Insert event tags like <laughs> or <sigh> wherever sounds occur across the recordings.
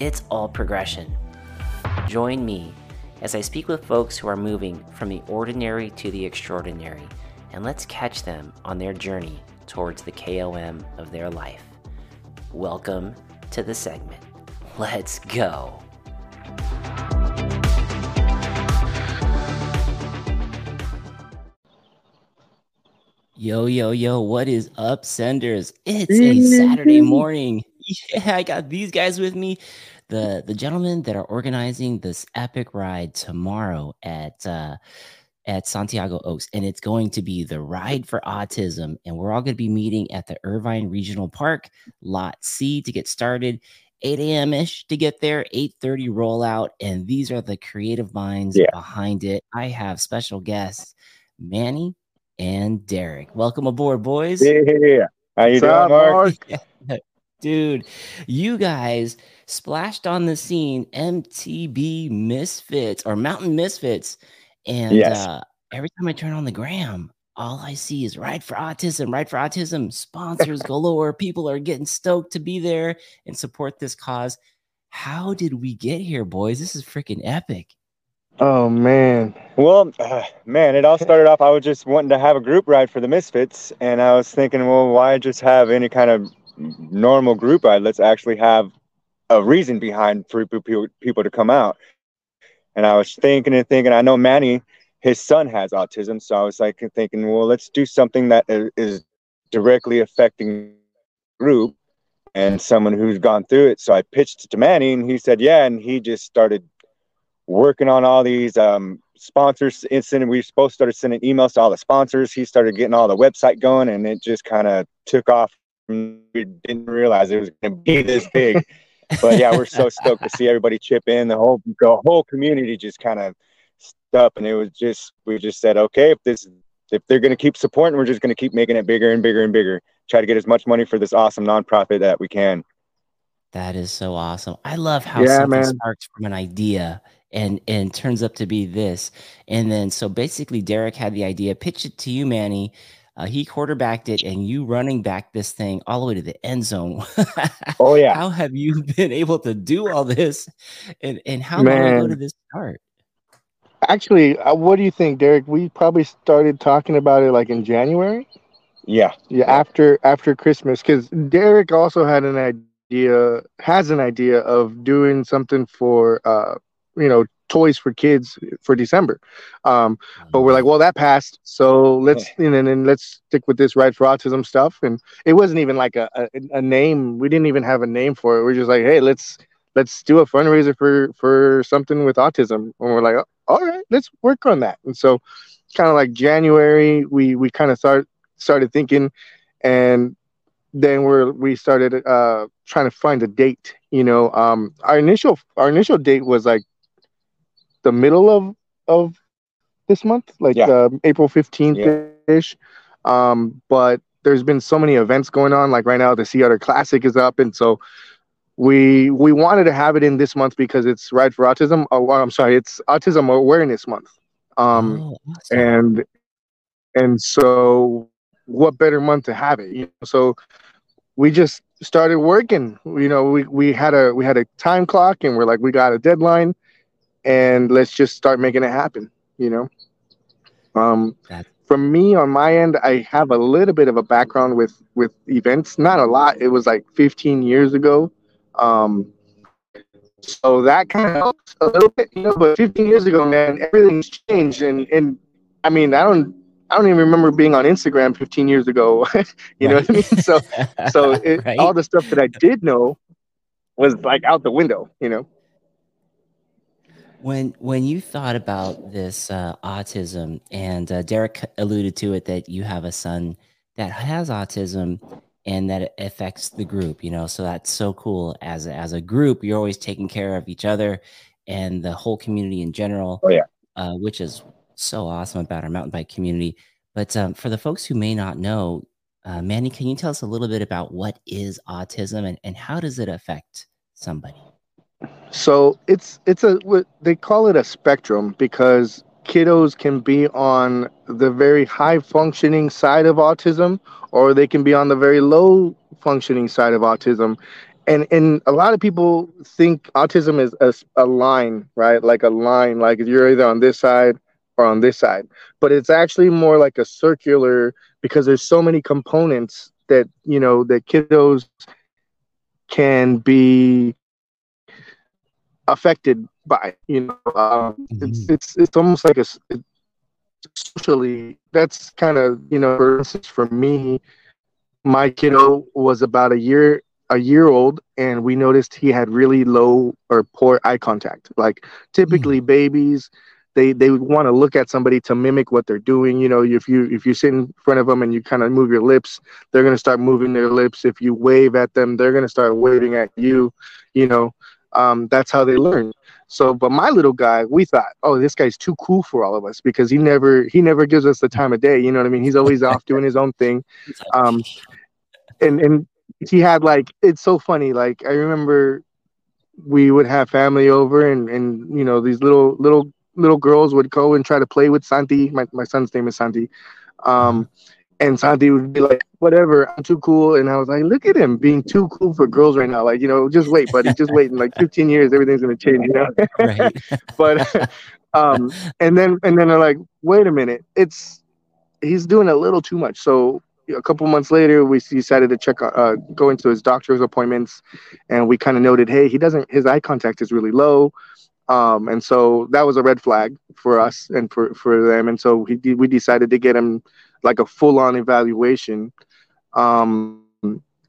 It's all progression. Join me as I speak with folks who are moving from the ordinary to the extraordinary, and let's catch them on their journey towards the KOM of their life. Welcome to the segment. Let's go. Yo, yo, yo, what is up, senders? It's a Saturday mm-hmm. morning. <laughs> Yeah, I got these guys with me. The the gentlemen that are organizing this epic ride tomorrow at uh at Santiago Oaks, and it's going to be the ride for autism. And we're all going to be meeting at the Irvine Regional Park, Lot C, to get started. 8 a.m. ish to get there, 8:30 rollout, and these are the creative minds yeah. behind it. I have special guests, Manny and Derick. Welcome aboard, boys. Yeah. How you What's doing, Mark? Mark? <laughs> Dude, you guys splashed on the scene MTB Misfits or Mountain Misfits. And yes. uh, every time I turn on the gram, all I see is Ride for Autism, Ride for Autism, sponsors galore. People are getting stoked to be there and support this cause. How did we get here, boys? This is freaking epic. Oh man. Well, uh, man, it all <laughs> started off. I was just wanting to have a group ride for the Misfits, and I was thinking, well, why just have any kind of normal group ride? Let's actually have a reason behind for people to come out. And I was thinking and thinking. I know Manny, his son has autism, so I was like thinking, well, let's do something that is directly affecting group and someone who's gone through it. So I pitched it to Manny, and he said, yeah, and he just started working on all these um, sponsors. Sending, we supposed to start sending emails to all the sponsors. He started getting all the website going, and it just kind of took off. We didn't realize it was going to be this big. <laughs> but yeah, we're so stoked to see everybody chip in. The whole the whole community just kind of up, and it was just we just said, okay, if this if they're going to keep supporting, we're just going to keep making it bigger and bigger and bigger. Try to get as much money for this awesome nonprofit that we can. That is so awesome. I love how yeah, something man. sparks from an idea and and turns up to be this. And then so basically, Derick had the idea, pitch it to you, Manny. Uh, he quarterbacked it, and you running back this thing all the way to the end zone. <laughs> oh yeah! How have you <laughs> been able to do all this, and and how Man. long ago did this start? Actually, uh, what do you think, Derick? We probably started talking about it like in January. Yeah, yeah, after after Christmas, because Derick also had an idea, has an idea of doing something for uh, you know toys for kids for December. Um, but we're like, well, that passed, so let's you know, and let's stick with this Ride for Autism stuff. And it wasn't even like a, a, a name. We didn't even have a name for it. We're just like, hey, let's let's do a fundraiser for for something with autism. And we're like, all right, let's work on that. And so, kind of like January, we we kind of start started thinking, and then we're we started uh trying to find a date you know um our initial our initial date was like the middle of of this month, like yeah. uh, April fifteenth ish. Yeah. Um, but there's been so many events going on. Like right now, the Sea Otter Classic is up, and so we we wanted to have it in this month because it's Ride for Autism. Oh, I'm sorry, it's Autism Awareness Month. Um, oh, awesome. and and so what better month to have it? You know, so we just started working. You know, we we had a we had a time clock, and we're like, we got a deadline and let's just start making it happen you know um from me on my end i have a little bit of a background with with events not a lot it was like 15 years ago um So that kind of helps a little bit, you know. But 15 years ago, man, everything's changed, and and I mean, I don't I don't even remember being on Instagram 15 years ago. <laughs> you know what I mean? So, so <laughs> it, right. all the stuff that I did know was like out the window. You know. When when you thought about this uh, autism, and uh, Derick alluded to it that you have a son that has autism, and that it affects the group. You know, so that's so cool. As a, as a group, you're always taking care of each other and the whole community in general. Oh yeah, uh, which is so awesome about our mountain bike community. But um, for the folks who may not know, uh, Manny, can you tell us a little bit about what is autism and, and how does it affect somebody? So it's it's a they call it a spectrum because kiddos can be on the very high functioning side of autism or they can be on the very low functioning side of autism and and a lot of people think autism is a, a line right like a line like you're either on this side or on this side. But it's actually more like a circular because there's so many components that you know that kiddos can be affected by. You know, um, mm-hmm. it's it's it's almost like a socially. That's kind of you know, for instance, for me, my kiddo was about a year a year old and we noticed he had really low or poor eye contact like typically mm. babies they they want to look at somebody to mimic what they're doing you know if you if you sit in front of them and you kind of move your lips they're going to start moving their lips if you wave at them they're going to start waving at you you know um, that's how they learn so but my little guy we thought oh this guy's too cool for all of us because he never he never gives us the time of day you know what i mean he's always off doing his own thing um, and and he had like it's so funny like i remember we would have family over and and you know these little little little girls would go and try to play with Santi. My, my son's name is Santi. Um, and Santi would be like, whatever, I'm too cool. And I was like, look at him being too cool for girls right now. Like, you know, just wait, buddy, just wait. In like 15 years, everything's going to change, you know? <laughs> right. <laughs> but, <laughs> um, and then, and then they're like, wait a minute, it's, he's doing a little too much. So a couple months later, we decided to check, uh, go into his doctor's appointments and we kind of noted, hey, he doesn't, his eye contact is really low. Um, and so that was a red flag for us and for, for them. And so we, we decided to get him like a full on evaluation. Um,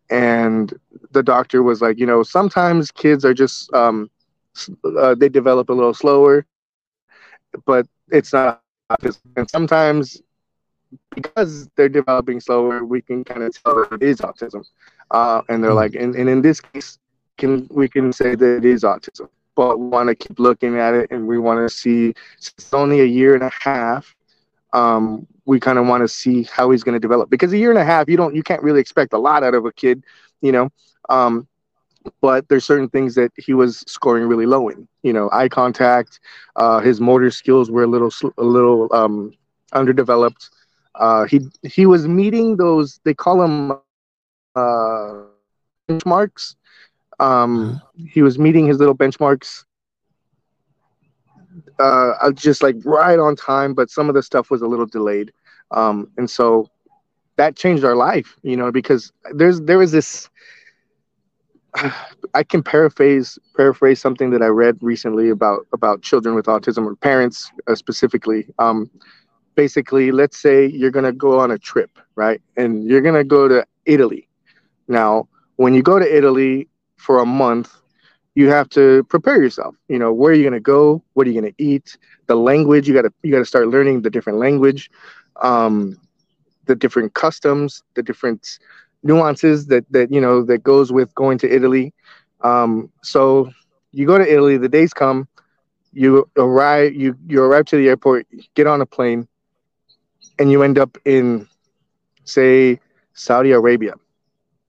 and the doctor was like, you know, sometimes kids are just, um, uh, they develop a little slower, but it's not. And sometimes because they're developing slower, we can kind of tell that it is autism. Uh, and they're hmm. like, and, and in this case, can we can say that it is autism but we want to keep looking at it and we want to see it's only a year and a half um, we kind of want to see how he's going to develop. Because a year and a half you don't you can't really expect a lot out of a kid you know? Um, but there's certain things that he was scoring really low in you know? Eye contact uh, his motor skills were a little a little um, underdeveloped. Uh, he he was meeting those they call them uh, benchmarks. Um, uh-huh. he was meeting his little benchmarks uh, just like right on time, but some of the stuff was a little delayed. Um, and so that changed our life, you know, because there's there was this. <sighs> I can paraphrase paraphrase something that I read recently about about children with autism or parents uh, specifically. Um, basically, let's say you're gonna go on a trip, right, and you're gonna go to Italy. Now, when you go to Italy, for a month, you have to prepare yourself. You know, where are you going to go? What are you going to eat? The language you got to you got to start learning the different language, um, the different customs, the different nuances that that you know that goes with going to Italy. Um, so you go to Italy. The days come, you arrive. You you arrive to the airport, get on a plane, and you end up in, say, Saudi Arabia,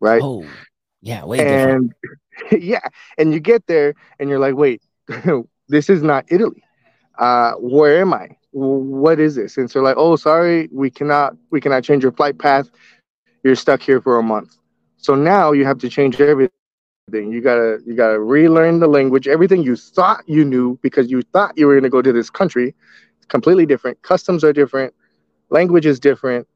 right? Oh, yeah, way and different. <laughs> yeah, and you get there and you're like, wait, <laughs> this is not Italy. Uh, where am I? What is this? And so like, oh, sorry, we cannot we cannot change your flight path. You're stuck here for a month. So now you have to change everything. You gotta you gotta relearn the language. Everything you thought you knew because you thought you were gonna go to this country, it's completely different. Customs are different. Language is different.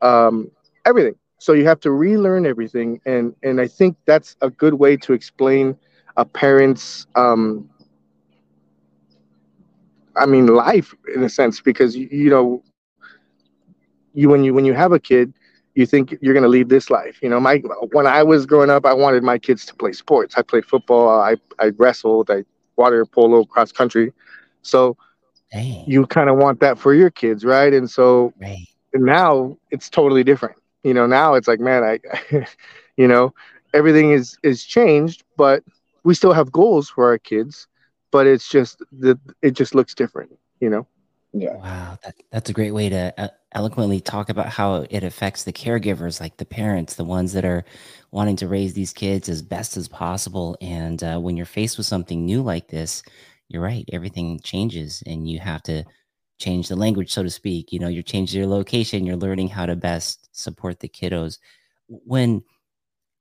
Um, everything so you have to relearn everything and and i think that's a good way to explain a parent's um I mean life in a sense because you, you know you when you when you have a kid you think you're going to lead this life. You know my when I was growing up I wanted my kids to play sports. I played football I I wrestled I water polo cross country. So Dang. you kind of want that for your kids right? And so right. and now it's totally different you know now it's like man I <laughs> you know everything is is changed but we still have goals for our kids but it's just the it just looks different, you know. Yeah. Wow, that, that's a great way to uh, eloquently talk about how it affects the caregivers, like the parents, the ones that are wanting to raise these kids as best as possible. And uh, when you're faced with something new like this, you're right, everything changes, and you have to change the language, so to speak. You know, you're changing your location, you're learning how to best support the kiddos. When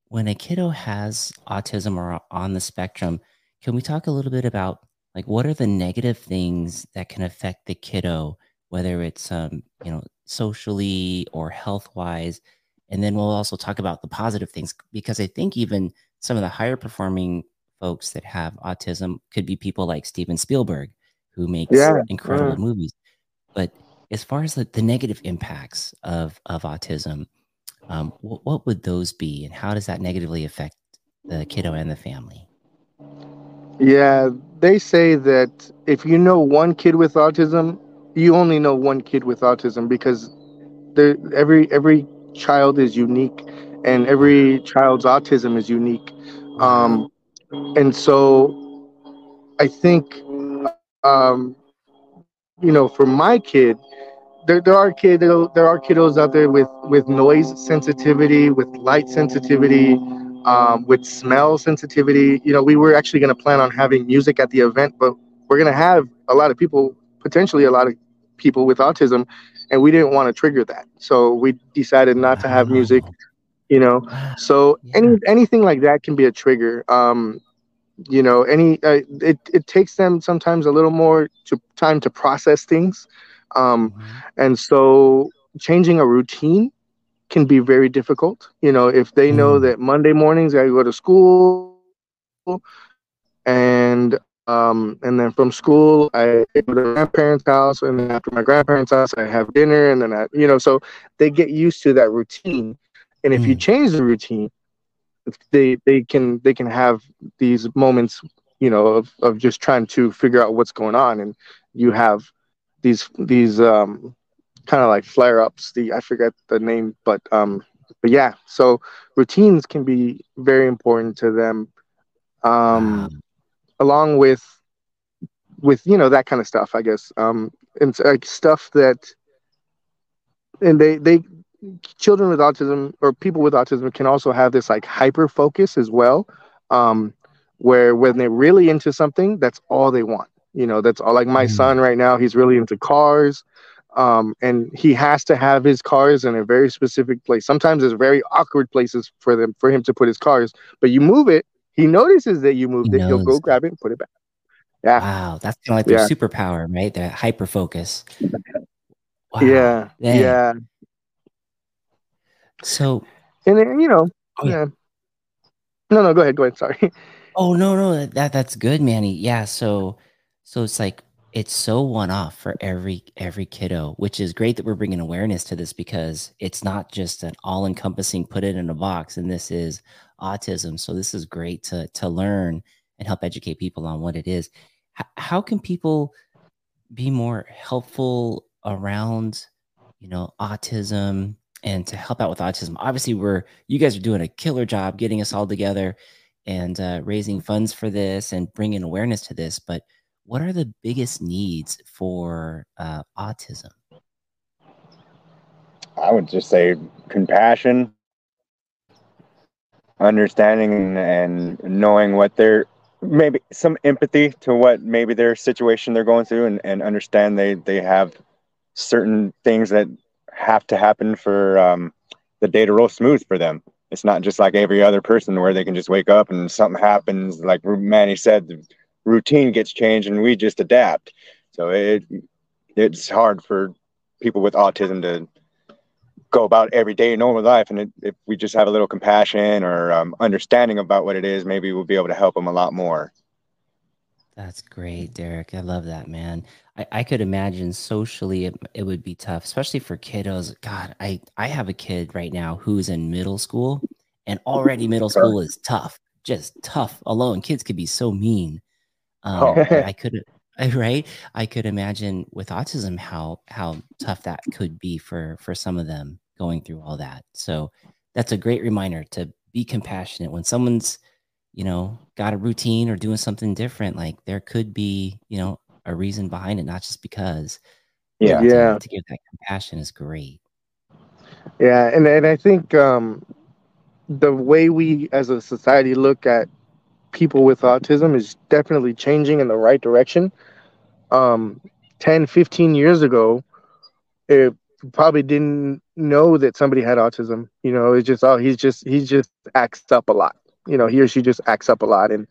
when a kiddo has autism or on the spectrum, can we talk a little bit about like what are the negative things that can affect the kiddo, whether it's um, you know, socially or health wise? And then we'll also talk about the positive things because I think even some of the higher performing folks that have autism could be people like Steven Spielberg, who makes yeah, incredible yeah. movies. But as far as the, the negative impacts of of autism, um, what, what would those be, and how does that negatively affect the kiddo and the family? Yeah, they say that if you know one kid with autism, you only know one kid with autism because every every child is unique and every child's autism is unique. Um, and so I think um, you know, for my kid, there, there are kid there are kiddos out there with with noise sensitivity, with light sensitivity, um, with smell sensitivity. You know, we were actually going to plan on having music at the event, but we're going to have a lot of people, potentially a lot of people with autism, and we didn't want to trigger that. So we decided not to have music. You know, so any anything like that can be a trigger. Um, you know, any uh, it it takes them sometimes a little more to time to process things, um, mm-hmm. and so changing a routine can be very difficult. You know, if they know mm. that Monday mornings I go to school and um, and then from school I go to my grandparents' house and then after my grandparents' house I have dinner and then I you know, so they get used to that routine. And if mm. you change the routine, they they can they can have these moments, you know, of, of just trying to figure out what's going on and you have these these um kind of like flare ups. The I forget the name, but um, but yeah. So routines can be very important to them, um, along with with you know that kind of stuff. I guess um, and like stuff that, and they they children with autism or people with autism can also have this like hyper focus as well, um, where when they're really into something, that's all they want. You know, that's all. Like my mm. son right now, he's really into cars um, and he has to have his cars in a very specific place. Sometimes there's very awkward places for them for him to put his cars, but you move it, he notices that you moved he it, knows. he'll go grab it and put it back. Yeah. Wow, that's kind of like their yeah. superpower, right? That hyper focus. Wow. Yeah, Dang. yeah. So, and then, you know, oh, yeah. yeah. No, no, go ahead, go ahead. Sorry. <laughs> Oh no, no, that that's good, Manny. Yeah. So, so it's like it's so one off for every every kiddo which is great that we're bringing awareness to this because it's not just an all encompassing put it in a box and this is autism so this is great to to learn and help educate people on what it is H- how can people be more helpful around you know autism and to help out with autism obviously we're you guys are doing a killer job getting us all together and uh, raising funds for this and bringing awareness to this but what are the biggest needs for uh, autism? I would just say compassion, understanding, and knowing what they're maybe some empathy to what maybe their situation they're going through, and, and understand they they have certain things that have to happen for um, the day to roll smooth for them. It's not just like every other person where they can just wake up and something happens. Like Manny said, routine gets changed and we just adapt. So it it's hard for people with autism to go about everyday normal life. And it, if we just have a little compassion or um, understanding about what it is, maybe we'll be able to help them a lot more. That's great, Derick. I love that, man. I, I could imagine socially it, it would be tough, especially for kiddos. God, I, I have a kid right now who's in middle school, and already middle school is tough, just tough alone. Kids could be so mean. Um, Oh. <laughs> I could, <laughs> right? I could imagine with autism how how tough that could be for for some of them going through all that. So that's a great reminder to be compassionate when someone's you know, got a routine or doing something different, like there could be, you know, a reason behind it, not just because. Yeah. To- Yeah. To, give that compassion is great. Yeah, and and I think um, the way we as a society look at people with autism is definitely changing in the right direction. Um, 10, 15 years ago, it probably didn't know that somebody had autism. You know, it's just oh, he's just he's just acts up a lot. You know, he or she just acts up a lot, and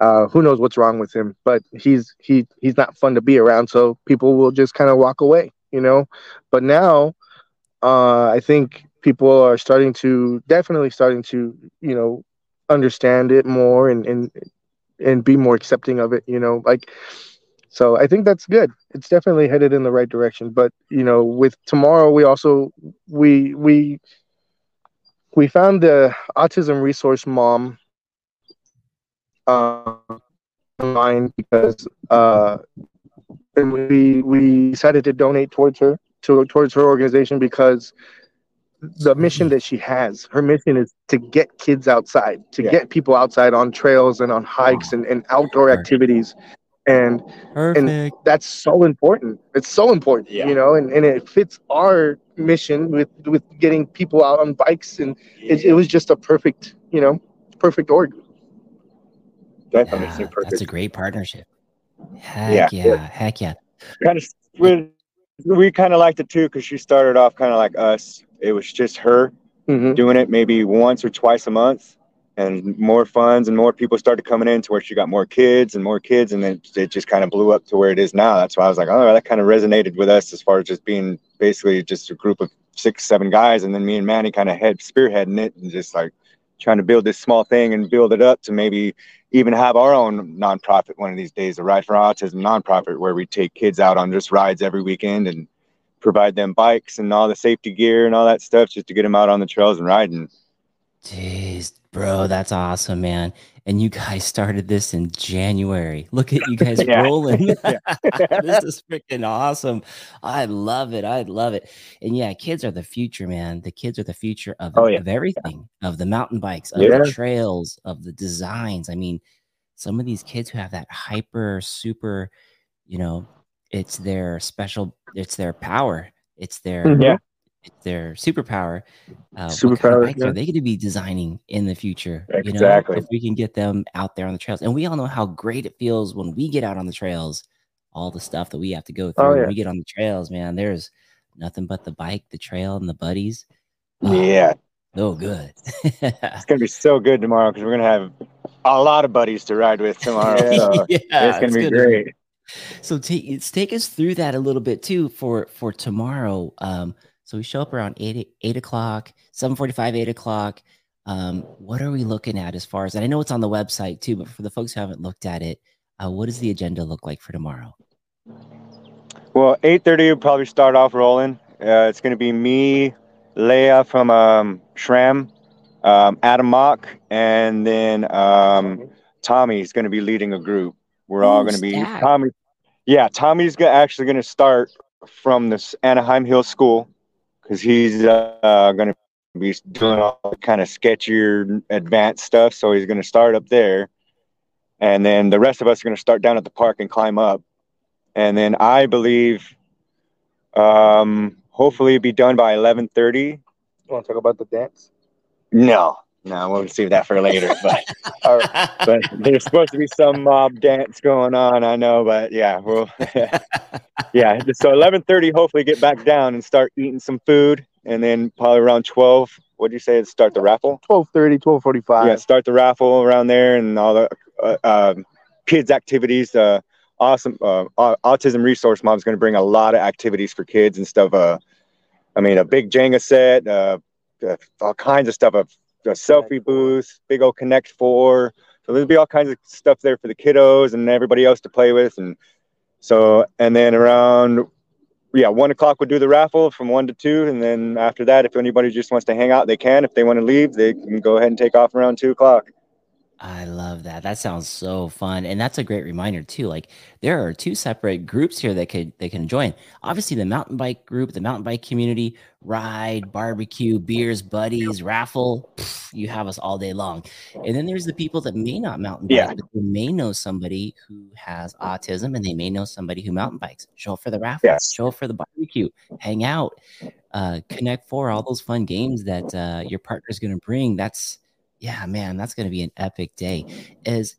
uh, who knows what's wrong with him? But he's he he's not fun to be around, so people will just kind of walk away. You know, but now uh, I think people are starting to definitely starting to you know understand it more and and and be more accepting of it. You know, like so I think that's good. It's definitely headed in the right direction. But you know, with tomorrow, we also we we we found the autism resource mom uh, online because uh, and we we decided to donate towards her to towards her organization because the mission that she has her mission is to get kids outside to Yeah. get people outside on trails and on hikes and, and outdoor Sure. activities and Perfect. that's so important it's so important Yeah. you know and, and it fits our mission with with getting people out on bikes and it, it was just a perfect you know perfect org Definitely. Yeah, seem perfect. that's a great partnership. Heck yeah. Yeah. Heck yeah. kind of we, we kind of liked it too because she started off kind of like us. It was just her Mhm. doing it maybe once or twice a month, and more funds and more people started coming in to where she got more kids and more kids, and then it just kind of blew up to where it is now. That's why I was like, oh, that kind of resonated with us as far as just being basically just a group of six, seven guys, and then me and Manny kind of head spearheading it and just like trying to build this small thing and build it up to maybe even have our own nonprofit one of these days, a Ride for Autism nonprofit, where we take kids out on just rides every weekend and provide them bikes and all the safety gear and all that stuff just to get them out on the trails and riding. Jeez, bro, that's awesome, man. And you guys started this in January. Look at you guys <laughs> Yeah. rolling. <laughs> <laughs> this is freaking awesome. I love it. I love it. And yeah, kids are the future, man. The kids are the future of, Oh, yeah. of everything, of the mountain bikes, of Yeah. the trails, of the designs. I mean, some of these kids who have that hyper, super, you know, it's their special, it's their power, it's their Mhm. Yeah. It's their superpower. Uh, what kind Superpower, of yeah. are they going to be designing in the future? You know, Exactly. if we can get them out there on the trails, and we all know how great it feels when we get out on the trails. All the stuff that we have to go through Oh, when we get on the trails, man. There's nothing but the bike, the trail, and the buddies. Oh, Yeah, so good. <laughs> it's gonna be so good tomorrow because we're gonna have a lot of buddies to ride with tomorrow. <laughs> So yeah, it's gonna be great. So take take us through that a little bit too for for tomorrow. Um, so we show up around eight eight o'clock, seven forty five, eight o'clock. Um, what are we looking at as far as? And I know it's on the website too, but for the folks who haven't looked at it, uh, what does the agenda look like for tomorrow? Well, eight thirty will probably start off rolling. Uh, it's gonna be me, Leia from um, SRAM, um, Adam Mock, and then um, is gonna be leading a group. We're all gonna be. Tommy. Yeah, Tommy's actually gonna start from this Anaheim Hill School because he's uh, gonna be doing all the kind of sketchier, advanced stuff. So he's gonna start up there, and then the rest of us are gonna start down at the park and climb up and then I believe, um, hopefully be done by eleven thirty. You want to talk about the dance? No, no, we'll save that for later. But <laughs> All right. but there's supposed to be some mob dance going on. I know, but yeah, we'll <laughs> yeah. So eleven thirty, hopefully get back down and start eating some food, and then probably around twelve. What do you say? Start the raffle. 1230, 1245. yeah, start the raffle around there and all the uh, um kids activities. Uh, awesome. Uh, Autism Resource Mom's going to bring a lot of activities for kids and stuff. Uh, I mean, a big Jenga set, uh, uh, all kinds of stuff, a, a selfie booth, big old Connect Four. So there'll be all kinds of stuff there for the kiddos and everybody else to play with. And so, and then around, yeah, one o'clock we'll do the raffle from one to two. And then after that, if anybody just wants to hang out, they can. If they want to leave, they can go ahead and take off around two o'clock. I love that. That sounds so fun. And that's a great reminder too. Like there are two separate groups here that could they can join. Obviously the mountain bike group, the mountain bike community, ride, barbecue, beers, buddies, raffle. Pff, you have us all day long. And then there's the people that may not mountain bike, Yeah. but they may know somebody who has autism and they may know somebody who mountain bikes. Show up for the raffle, Yes. show up for the barbecue, hang out, uh, Connect Four all those fun games that uh, your is gonna bring. That's yeah, man, that's going to be an epic day. As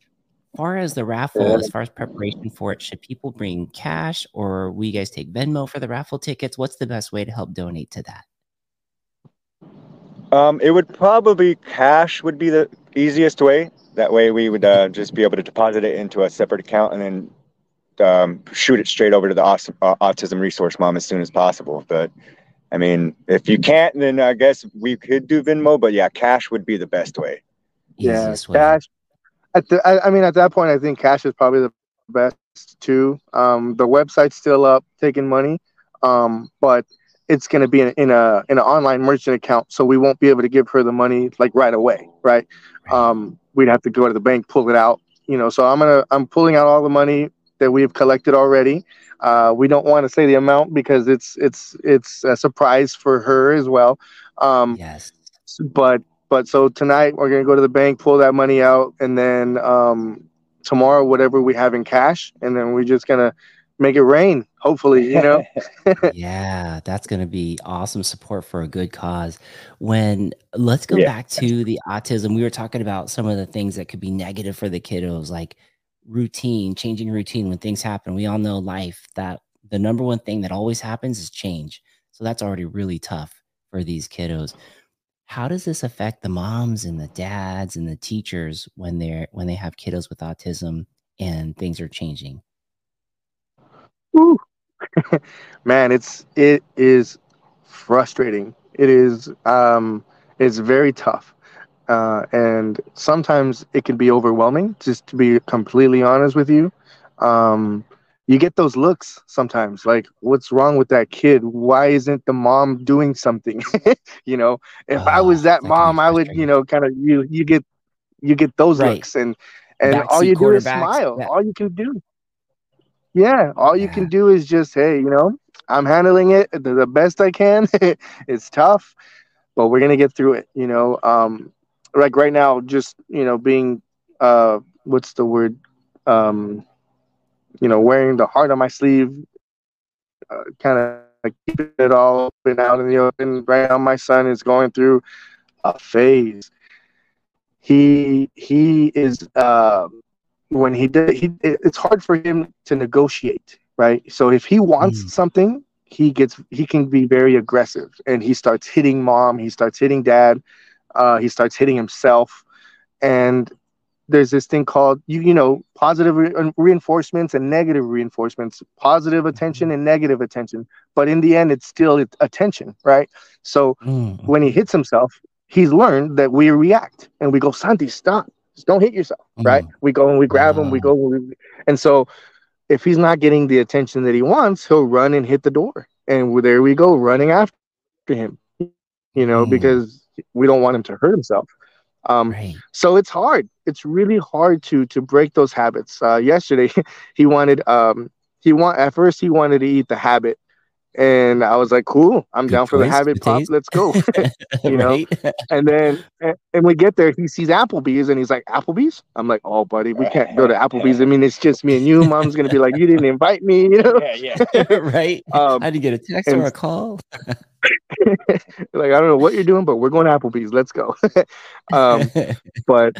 far as the raffle, as far as preparation for it, should people bring cash or will you guys take Venmo for the raffle tickets? What's the best way to help donate to that? Um, it would probably cash would be the easiest way. That way we would uh, just be able to deposit it into a separate account and then um, shoot it straight over to the uh, autism resource mom as soon as possible. But I mean, if you can't, then I guess we could do Venmo. But yeah, cash would be the best way. yeah, way. cash. At the, I, I mean, at that point, I think cash is probably the best too. Um, the website's still up, taking money, um, but it's going to be in, in a in an online merchant account, so we won't be able to give her the money like right away, right? Um, we'd have to go to the bank, pull it out, you know. So I'm gonna I'm pulling out all the money that we have collected already. Uh, we don't want to say the amount because it's it's it's a surprise for her as well. Um, Yes. but but so tonight we're gonna go to the bank, pull that money out, and then um, tomorrow whatever we have in cash, and then we're just gonna make it rain. Hopefully, you know. <laughs> <laughs> yeah, that's to be awesome support for a good cause. When let's go Yeah. back to the autism, we were talking about some of the things that could be negative for the kiddos, like routine, changing routine when things happen. We all know life that the number one thing that always happens is change. So that's already really tough for these kiddos. How does this affect the moms and the dads and the teachers when they're when they have kiddos with autism and things are changing? Woo. <laughs> Man, it's it is frustrating. It is um, it's very tough. Uh, and sometimes it can be overwhelming just to be completely honest with you um, you get those looks sometimes like what's wrong with that kid why isn't the mom doing something <laughs> you know if i Oh, was that that mom i would you know kind of you you get you get those Right. looks and and Backseat all you do is smile yeah. all you can do yeah all you Yeah. can do is just hey you know i'm handling it the, the best i can <laughs> it's tough but we're gonna get through it you know um like right now just you know being uh what's the word? Um you know wearing the heart on my sleeve uh, kind of like keeping it all open out in the open. Right now my son is going through a phase. He he is uh when he did he it- it's hard for him to negotiate right? So if he wants Mm. something he gets he can be very aggressive and he starts hitting mom he starts hitting dad uh, he starts hitting himself. And there's this thing called you you know positive re- uh, reinforcements and negative reinforcements positive attention and negative attention. But in the end it's still attention right? So Mm. when he hits himself he's learned that we react and we go santi stop. Just don't hit yourself right? Mm. we go and we grab him we go we, and so if he's not getting the attention that he wants he'll run and hit the door. And there we go running after him you know Mm. because we don't want him to hurt himself. Um, Right. so it's hard. It's really hard to to break those habits. Uh, yesterday <laughs> he wanted um, he want at first he wanted to eat the habit and i was like cool i'm Good down for the habit good pop let's go <laughs> you know? and then and, and we get there he sees applebee's and he's like applebee's i'm like oh buddy we can't go to applebee's i mean it's just me and you mom's gonna be like you didn't invite me you know Yeah, yeah. <laughs> right. um, I didn't get a text and- or a call. <laughs> like i don't know what you're doing but we're going to applebee's let's go um, but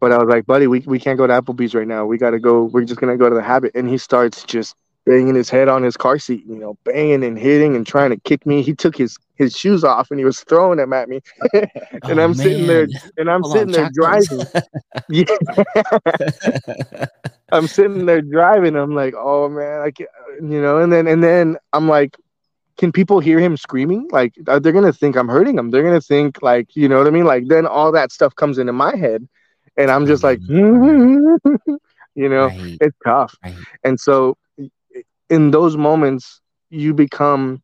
but I was like, buddy, we, we can't go to Applebee's right now. We got to go. We're just gonna go to the Habit. And he starts just banging his head on his car seat, you know, banging and hitting and trying to kick me. He took his his shoes off and he was throwing them at me. <laughs> and Oh, I'm sitting there and I'm Hold on, sitting there driving. <laughs> Yeah. <laughs> I'm sitting there driving. I'm like, oh man, I can't, you know. And then and then I'm like, can people hear him screaming? Like uh, they're gonna think I'm hurting them. They're gonna think like you know what I mean. Like then all that stuff comes into my head, and I'm just like, you know, right. it's tough. Right. And so in those moments, you become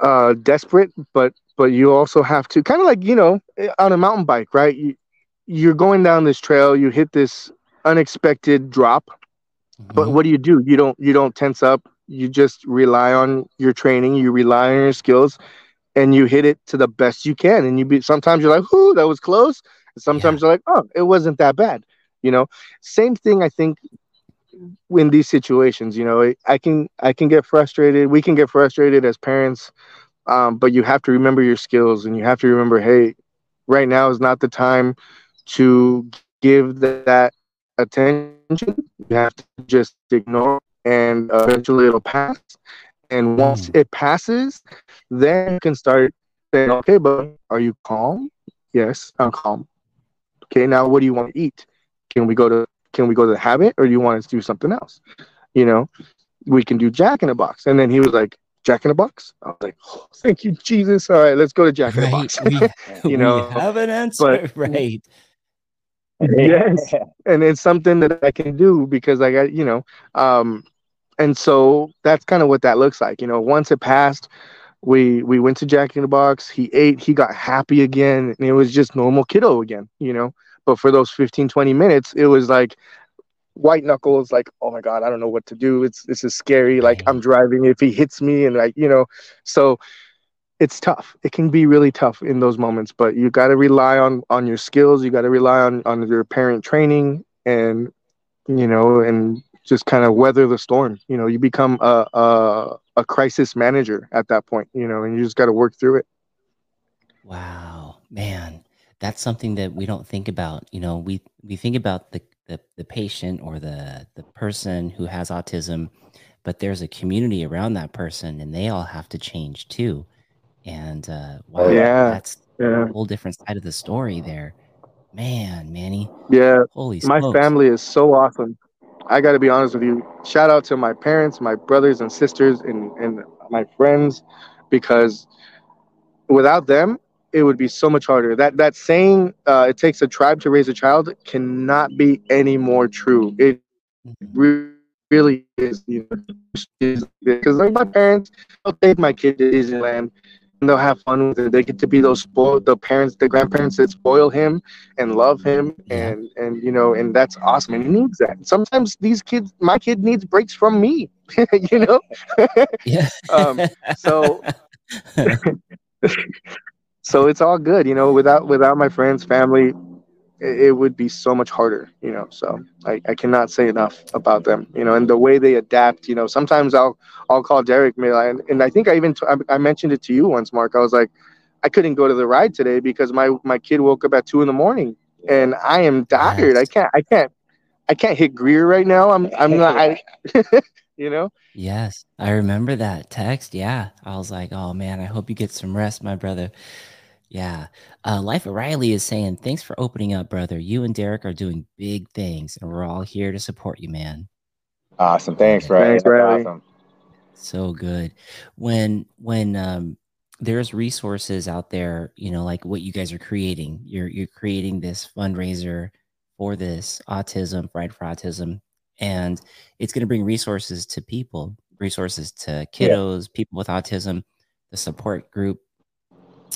uh, desperate, but but you also have to kind of like you know on a mountain bike, right? You, you're going down this trail, you hit this unexpected drop, mm-hmm. but what do you do? You don't you don't tense up. You just rely on your training. You rely on your skills, and you hit it to the best you can. And you be sometimes you're like, "Ooh, that was close." sometimes yeah. you're like, "Oh, it wasn't that bad." You know, same thing. I think in these situations you know i can i can get frustrated. We can get frustrated as parents um, but you have to remember your skills and you have to remember hey right now is not the time to give that attention. You have to just ignore and eventually it'll pass. And once mm. it passes then you can start saying okay but are you calm? Yes i'm calm. Okay now what do you want to eat? Can we go to can we go to the habit or do you want us to do something else? You know, we can do Jack in a box. And then he was like, Jack in a box? I was like, oh, thank you, Jesus. All right, let's go to Jack right. in a box. we, <laughs> you know, have an answer, but, <laughs> right? yes, <laughs> and it's something that I can do because I got, you know, um, and so that's kind of what that looks like. You know, once it passed, we we went to Jack in the Box. He ate. He got happy again, and it was just normal kiddo again. You know, but for those 15, 20 minutes, it was like white knuckles, like, oh my God, I don't know what to do. It's this is scary. Like I'm driving. If he hits me and like, you know, so it's tough. It can be really tough in those moments, but you gotta rely on on your skills, you gotta rely on on your parent training and you know, and just kind of weather the storm. You know, you become a, a a crisis manager at that point, you know, and you just gotta work through it. Wow, man that's something that we don't think about. You know, we we think about the the, the patient or the the person who has autism, but there's a community around that person, and they all have to change too. And uh, wow, yeah, that's yeah. a whole different side of the story there. Man, Manny. Yeah. Holy My smokes. family is so awesome. I got to be honest with you. Shout out to my parents, my brothers and sisters, and, and my friends, because without them, it would be so much harder. That that saying, uh, "It takes a tribe to raise a child," cannot be any more true. It mm-hmm. really is. You know, because like my parents, they'll take my kid to Disneyland and they'll have fun with it. They get to be those spoiled, the parents, the grandparents that spoil him and love him, and and you know, and that's awesome. And he needs that. Sometimes these kids, my kid needs breaks from me. <laughs> you know. yeah. <laughs> um, so <laughs> so it's all good you know without without my friends family it, it would be so much harder you know so I, I cannot say enough about them you know and the way they adapt you know sometimes i'll i'll call derick and, and i think i even t- I, I mentioned it to you once mark. I was like i couldn't go to the ride today because my my kid woke up at two in the morning and i am tired. I can't i can't i can't hit greer right now. I'm i'm not I, <laughs> you know? Yes i remember that text. Yeah i was like oh man i hope you get some rest my brother yeah. Uh, Life O'Reilly is saying, thanks for opening up, brother. You and Derick are doing big things, and we're all here to support you, man. Awesome. Thanks, Ray. Thanks, Ray. Awesome. So good. When when um there's resources out there, you know, like what you guys are creating. You're you're creating this fundraiser for this autism, Ride for Autism, and it's going to bring resources to people, resources to kiddos, yeah. people with autism, the support group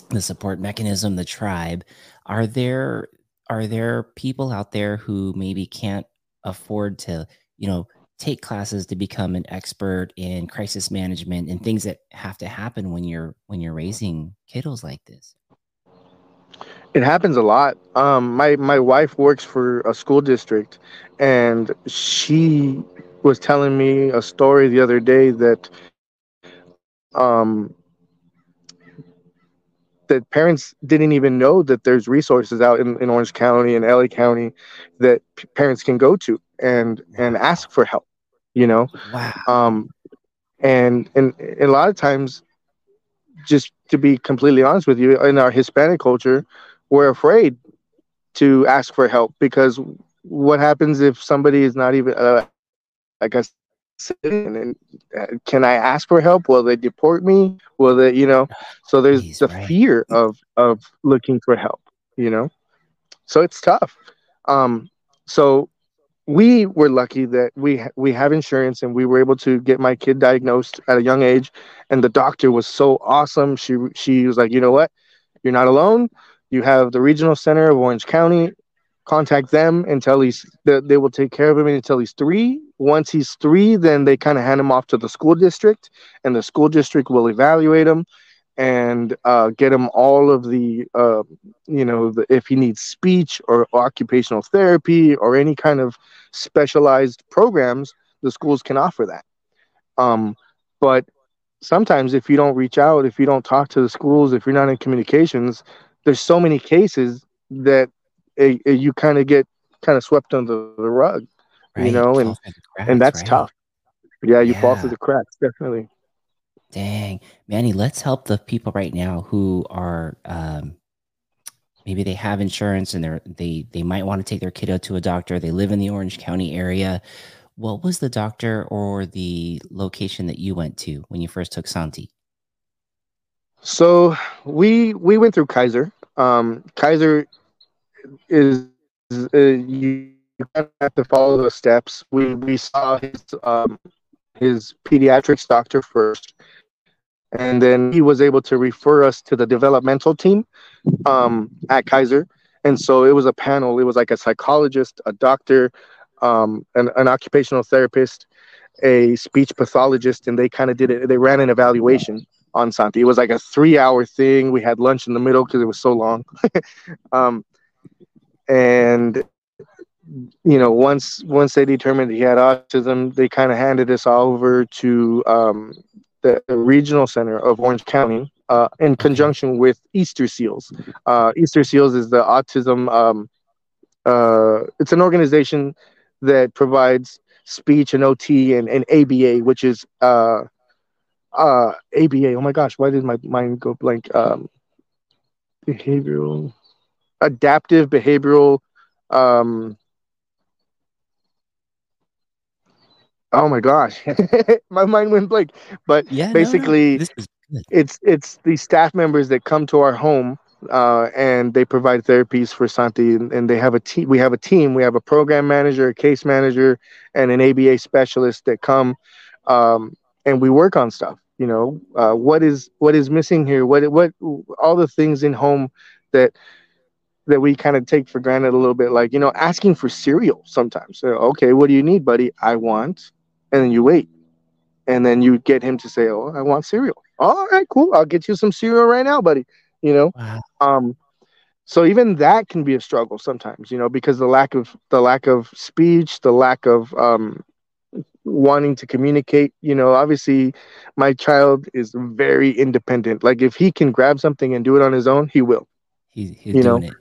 the support mechanism, the tribe. Are there are there people out there who maybe can't afford to, you know, take classes to become an expert in crisis management and things that have to happen when you're when you're raising kiddos like this? It happens a lot. Um, my my wife works for a school district, and she was telling me a story the other day that um, that parents didn't even know that there's resources out in, in Orange County and LA County that p- parents can go to and and ask for help. You know, wow. Um, and, and and a lot of times, just to be completely honest with you, in our Hispanic culture, we're afraid to ask for help because what happens if somebody is not even uh, like I and uh, can I ask for help? Will they deport me? Will they, you know? <sighs> So there's He's the right. fear of of looking for help, you know. So it's tough. Um, so we were lucky that we we have insurance and we were able to get my kid diagnosed at a young age, and the doctor was so awesome. She she was like, you know what, you're not alone. You have the regional center of Orange County contact them until he's they, they will take care of him until he's three. Once he's three then they kind of hand him off to the school district and the school district will evaluate him and uh, get him all of the uh, you know the, if he needs speech or occupational therapy or any kind of specialized programs the schools can offer that. Um, but sometimes if you don't reach out if you don't talk to the schools if you're not in communications there's so many cases that it, it, you kind of get kind of swept under the rug, right. you know, and cracks, and that's right? tough. Yeah, you yeah. fall through the cracks, definitely. Dang, Manny, let's help the people right now who are um, maybe they have insurance and they're they they might want to take their kiddo to a doctor. They live in the Orange County area. What was the doctor or the location that you went to when you first took Santi? So we we went through Kaiser. Um, Kaiser is uh, you, have to follow those steps. We we saw his um, his pediatrics doctor first, and then he was able to refer us to the developmental team um, at Kaiser. And so it was a panel. It was like a psychologist, a doctor, um, an, an occupational therapist, a speech pathologist, and they kind of did it. They ran an evaluation on Santi. It was like a three-hour thing. We had lunch in the middle because it was so long. <laughs> um, and you know once once they determined he had autism they kind of handed us all over to um, the regional center of orange county uh, in conjunction with easter seals. Uh, easter seals is the autism um, uh, it's an organization that provides speech and ot and, and aba which is uh, uh, aba oh my gosh why did my mind go blank? Um, behavioral adaptive behavioral um oh my gosh <laughs> my mind went blank. But yeah, basically no, no. it's it's the staff members that come to our home uh, and they provide therapies for Santi and, and, they have a team we have a team. We have a program manager a case manager and an ABA specialist that come um, and we work on stuff you know uh, what is what is missing here? What what all the things in home that that we kind of take for granted a little bit, like, you know, asking for cereal sometimes. So, okay, what do you need, buddy? I want, and then you wait. And then you get him to say, Oh, I want cereal. All right, cool. I'll get you some cereal right now, buddy. You know? Wow. Um, so even that can be a struggle sometimes, you know, because the lack of the lack of speech, the lack of um wanting to communicate, you know, obviously my child is very independent. Like if he can grab something and do it on his own, he will. He, he's you doing know? it.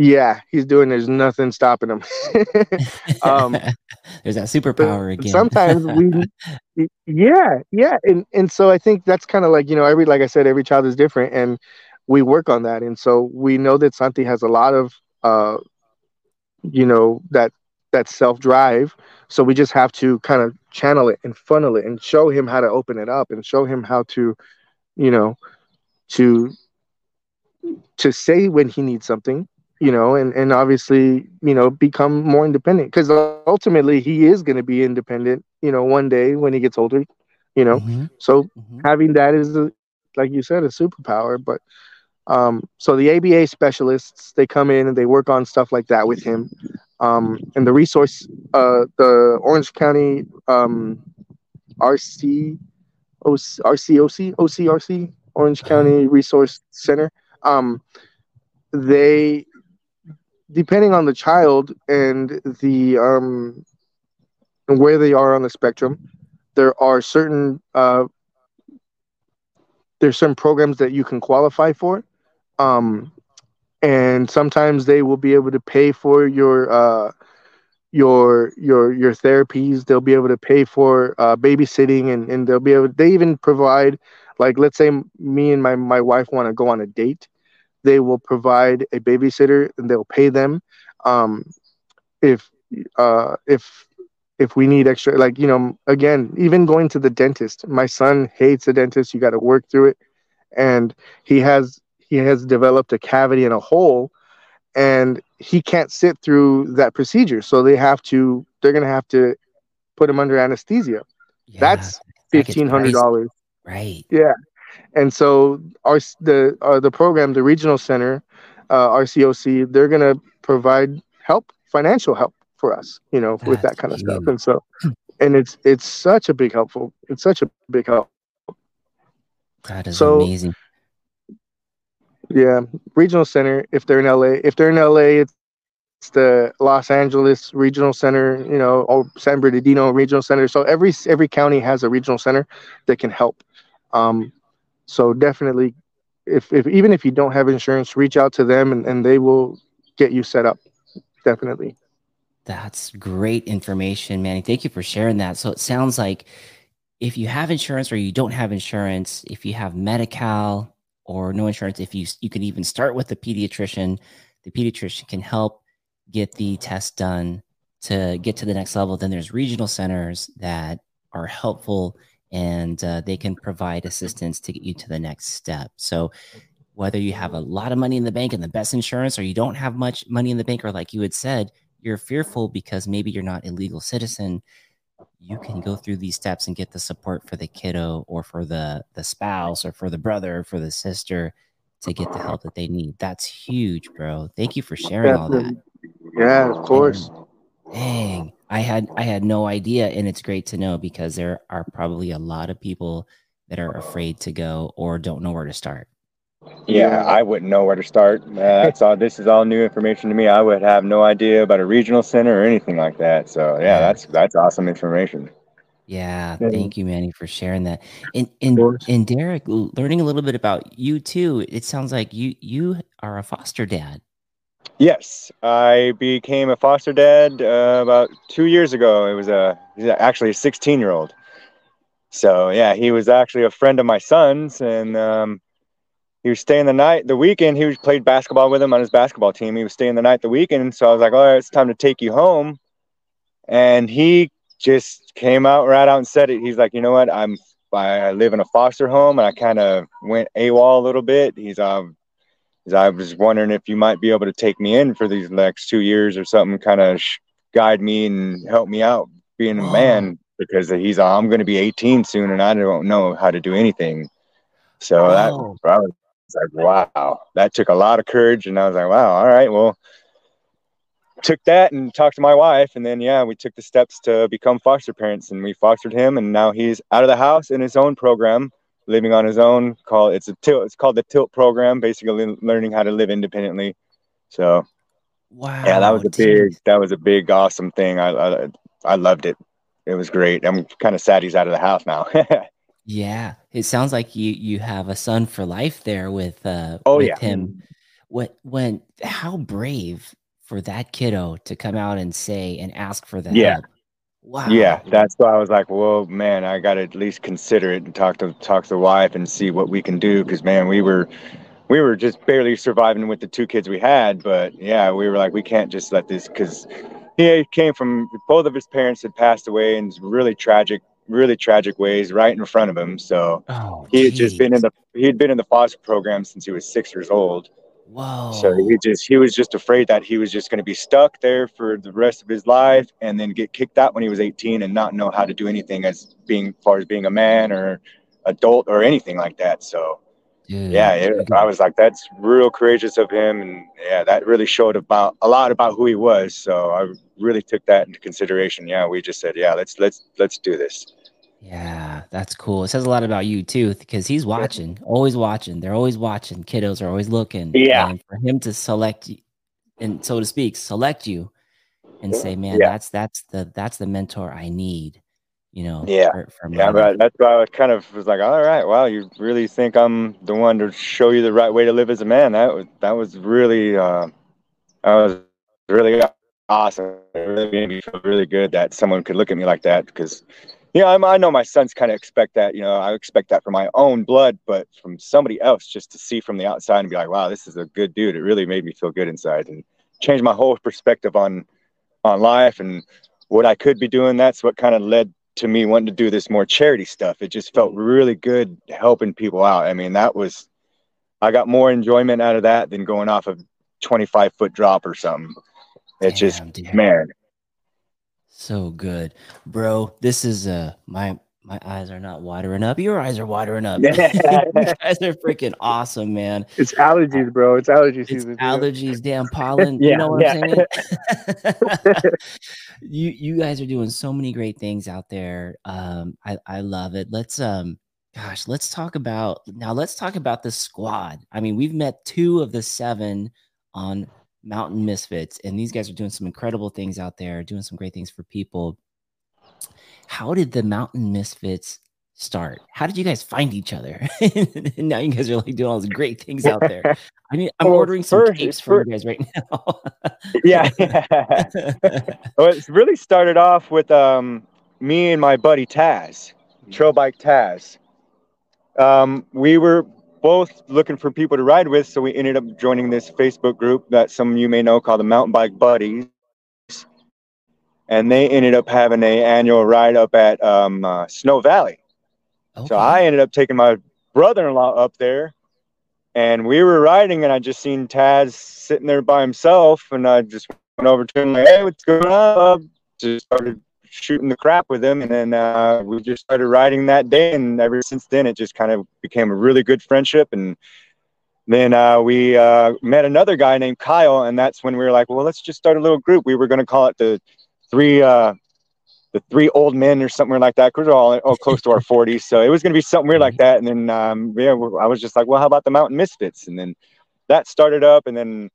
Yeah, he's doing. There's nothing stopping him. <laughs> um, <laughs> there's that superpower again. sometimes <laughs> we, yeah, yeah, and and so I think that's kind of like you know every like I said every child is different, and we work on that, and so we know that Santi has a lot of uh, you know that that self drive. So we just have to kind of channel it and funnel it and show him how to open it up and show him how to, you know, to to say when he needs something you know, and, and obviously, you know, become more independent because ultimately he is going to be independent, you know, one day when he gets older, you know. Mm-hmm. So mm-hmm. having that is, a, like you said, a superpower. But um, so the ABA specialists, they come in and they work on stuff like that with him. Um, and the resource, uh, the Orange County um, RC, OC, RCOC, OCRC, Orange uh-huh. County Resource Center. Um, they depending on the child and the um and where they are on the spectrum, there are certain uh, there's certain programs that you can qualify for, um, and sometimes they will be able to pay for your uh, your your your therapies. They'll be able to pay for uh, babysitting, and and they'll be able. They even provide like let's say me and my my wife want to go on a date they will provide a babysitter and they'll pay them. Um, if uh, if if we need extra like you know again even going to the dentist. My son hates the dentist. You got to work through it. And he has he has developed a cavity and a hole and he can't sit through that procedure. So they have to they're going to have to put him under anesthesia. Yeah, that's $1500 right. Yeah and so our the uh, the program the regional center uh, rcoc they're going to provide help financial help for us, you know, That's with that kind of stuff. And so, and it's it's such a big helpful. It's such a big help. That is so, amazing. Yeah, regional center. If they're in LA, if they're in LA, it's the Los Angeles Regional Center, you know, or San Bernardino Regional Center. So every every county has a regional center that can help. Um, so definitely, if, if even if you don't have insurance, reach out to them and, and they will get you set up. Definitely. That's great information, Manny. Thank you for sharing that. So it sounds like if you have insurance or you don't have insurance, if you have Medi-Cal or no insurance, if you you can even start with the pediatrician, the pediatrician can help get the test done to get to the next level. Then there's regional centers that are helpful and uh, they can provide assistance to get you to the next step. So whether you have a lot of money in the bank and the best insurance or you don't have much money in the bank or like you had said you're fearful because maybe you're not a legal citizen, you can go through these steps and get the support for the kiddo or for the the spouse or for the brother or for the sister to get the help that they need. That's huge, bro. Thank you for sharing all that. Yeah, of course. And, dang, I had I had no idea, and it's great to know because there are probably a lot of people that are afraid to go or don't know where to start. Yeah, I wouldn't know where to start. Uh, <laughs> that's all. This is all new information to me. I would have no idea about a regional center or anything like that. So yeah, that's that's awesome information. Yeah, thank you, Manny, for sharing that. And and and Derick, learning a little bit about you too. It sounds like you you are a foster dad. Yes, I became a foster dad uh, about two years ago. It was a actually a 16 year old. So yeah, he was actually a friend of my son's, and um, he was staying the night the weekend he was played basketball with him on his basketball team. He was staying the night the weekend so i was like all right it's time to take you home. And he just came out right out and said it. He's like you know what? I'm i live in a foster home and i kind of went awol a little bit. He's um he's, i was wondering if you might be able to take me in for these next two years or something kind of sh- guide me and help me out being a oh. man because he's i'm going to be 18 soon and i don't know how to do anything so oh. that I was like, wow, that took a lot of courage. And I was like, wow, all right, well, took that and talked to my wife. And then, yeah, we took the steps to become foster parents and we fostered him. And now he's out of the house in his own program, living on his own. Call it's a tilt. It's called the tilt program, basically learning how to live independently. So, wow, yeah, that was a big, that was a big, awesome thing. I, I, I loved it. It was great. I'm kind of sad he's out of the house now. <laughs> Yeah, it sounds like you you have a son for life there with uh oh with yeah him. What when how brave for that kiddo to come out and say and ask for that. yeah. help. Wow. Yeah, that's why I was like, well, man, I got to at least consider it and talk to talk to the wife and see what we can do because man, we were we were just barely surviving with the two kids we had, but yeah, we were like, we can't just let this because he came from both of his parents had passed away it's really tragic really tragic ways right in front of him. So oh, he had just been in the he had been in the foster program since he was six years old. Whoa. So he just he was just afraid that he was just going to be stuck there for the rest of his life and then get kicked out when he was 18 and not know how to do anything as being as far as being a man or adult or anything like that. So Dude, yeah, it, I was like, that's real courageous of him, and yeah, that really showed about a lot about who he was. So I really took that into consideration. Yeah, we just said, yeah, let's let's let's do this. Yeah, that's cool. It says a lot about you too, because he's watching, always watching. They're always watching. Kiddos are always looking. Yeah. And for him to select, and so to speak, select you, and say, "Man, yeah. that's that's the that's the mentor I need." You know. Yeah. For, for yeah, but that's why I was kind of was like, "All right, wow, you really think I'm the one to show you the right way to live as a man?" That was that was really, uh, that was really awesome. It really made me feel really good that someone could look at me like that because yeah, I'm, I know my sons kind of expect that. You know, I expect that from my own blood, but from somebody else, just to see from the outside and be like, "Wow, this is a good dude." It really made me feel good inside and changed my whole perspective on on life and what I could be doing. That's what kind of led to me wanting to do this more charity stuff. It just felt really good helping people out. I mean, that was I got more enjoyment out of that than going off a 25 foot drop or something. It's just man. So good, bro. This is uh my my eyes are not watering up. Your eyes are watering up. <laughs> you guys are freaking awesome, man. It's allergies, bro. It's allergy season. It's allergies, damn pollen. <laughs> yeah, you know what yeah. I'm saying? <laughs> you you guys are doing so many great things out there. Um, I, I love it. Let's um gosh, let's talk about now let's talk about the squad. I mean, we've met two of the seven on Mountain Misfits, and these guys are doing some incredible things out there, doing some great things for people how did the Mountain Misfits start? How did you guys find each other? <laughs> and now you guys are like doing all these great things out there. <laughs> I mean, I'm well, ordering some first, tapes for you guys right now. yeah. <laughs> well, it really started off with um, me and my buddy Taz, mm-hmm. Trail Bike Taz. Um, we were both looking for people to ride with, so we ended up joining this Facebook group that some of you may know called the Mountain Bike Buddies and they ended up having a annual ride up at um, uh, Snow Valley. Okay. So I ended up taking my brother-in-law up there, and we were riding, and I just seen Taz sitting there by himself, and I just went over to him like, "Hey, what's going on?" Just started shooting the crap with him, and then uh, we just started riding that day, and ever since then, it just kind of became a really good friendship, and then uh, we uh, met another guy named Kyle, and that's when we were like, well, let's just start a little group. We were going to call it the three uh the three old men or something like that because we're all, all close to our <laughs> 40s so it was going to be something weird like mm-hmm. that and then um yeah i was just like well how about the mountain misfits and then that started up and then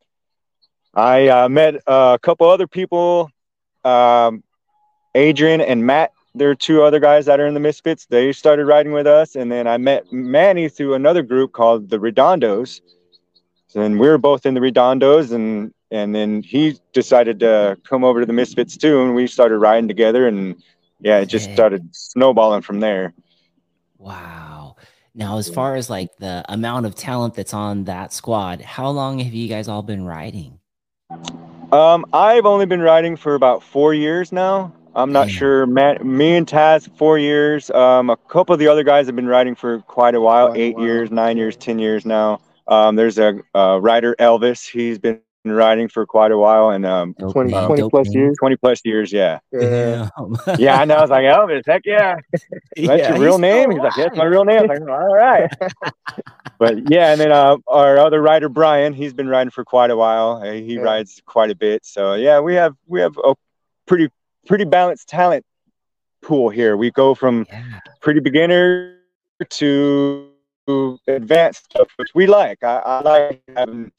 i uh, met a couple other people um adrian and matt there are two other guys that are in the misfits they started riding with us and then i met manny through another group called the redondos and we were both in the redondos and and then he decided to come over to the Misfits too, and we started riding together, and yeah, it just started snowballing from there. Wow. Now, as far as like the amount of talent that's on that squad, how long have you guys all been riding? Um, I've only been riding for about four years now. I'm not Damn. sure. Matt, me and Taz, four years. Um, a couple of the other guys have been riding for quite a while, quite eight a while. years, nine years, ten years now. Um, there's a, a rider, Elvis. He's been riding for quite a while and um 20, um, 20 plus years. 20 plus years yeah. Yeah, <laughs> yeah. I know. I was like elvis heck yeah. <laughs> That's yeah, your real name? he's like that's my real name. Like, all right. <laughs> But yeah and then uh, our other rider brian he's been riding for quite a while. He yeah. rides quite a bit. So yeah we have we have a pretty pretty balanced talent pool here we go from yeah. pretty beginner to advanced stuff which we like i, I like having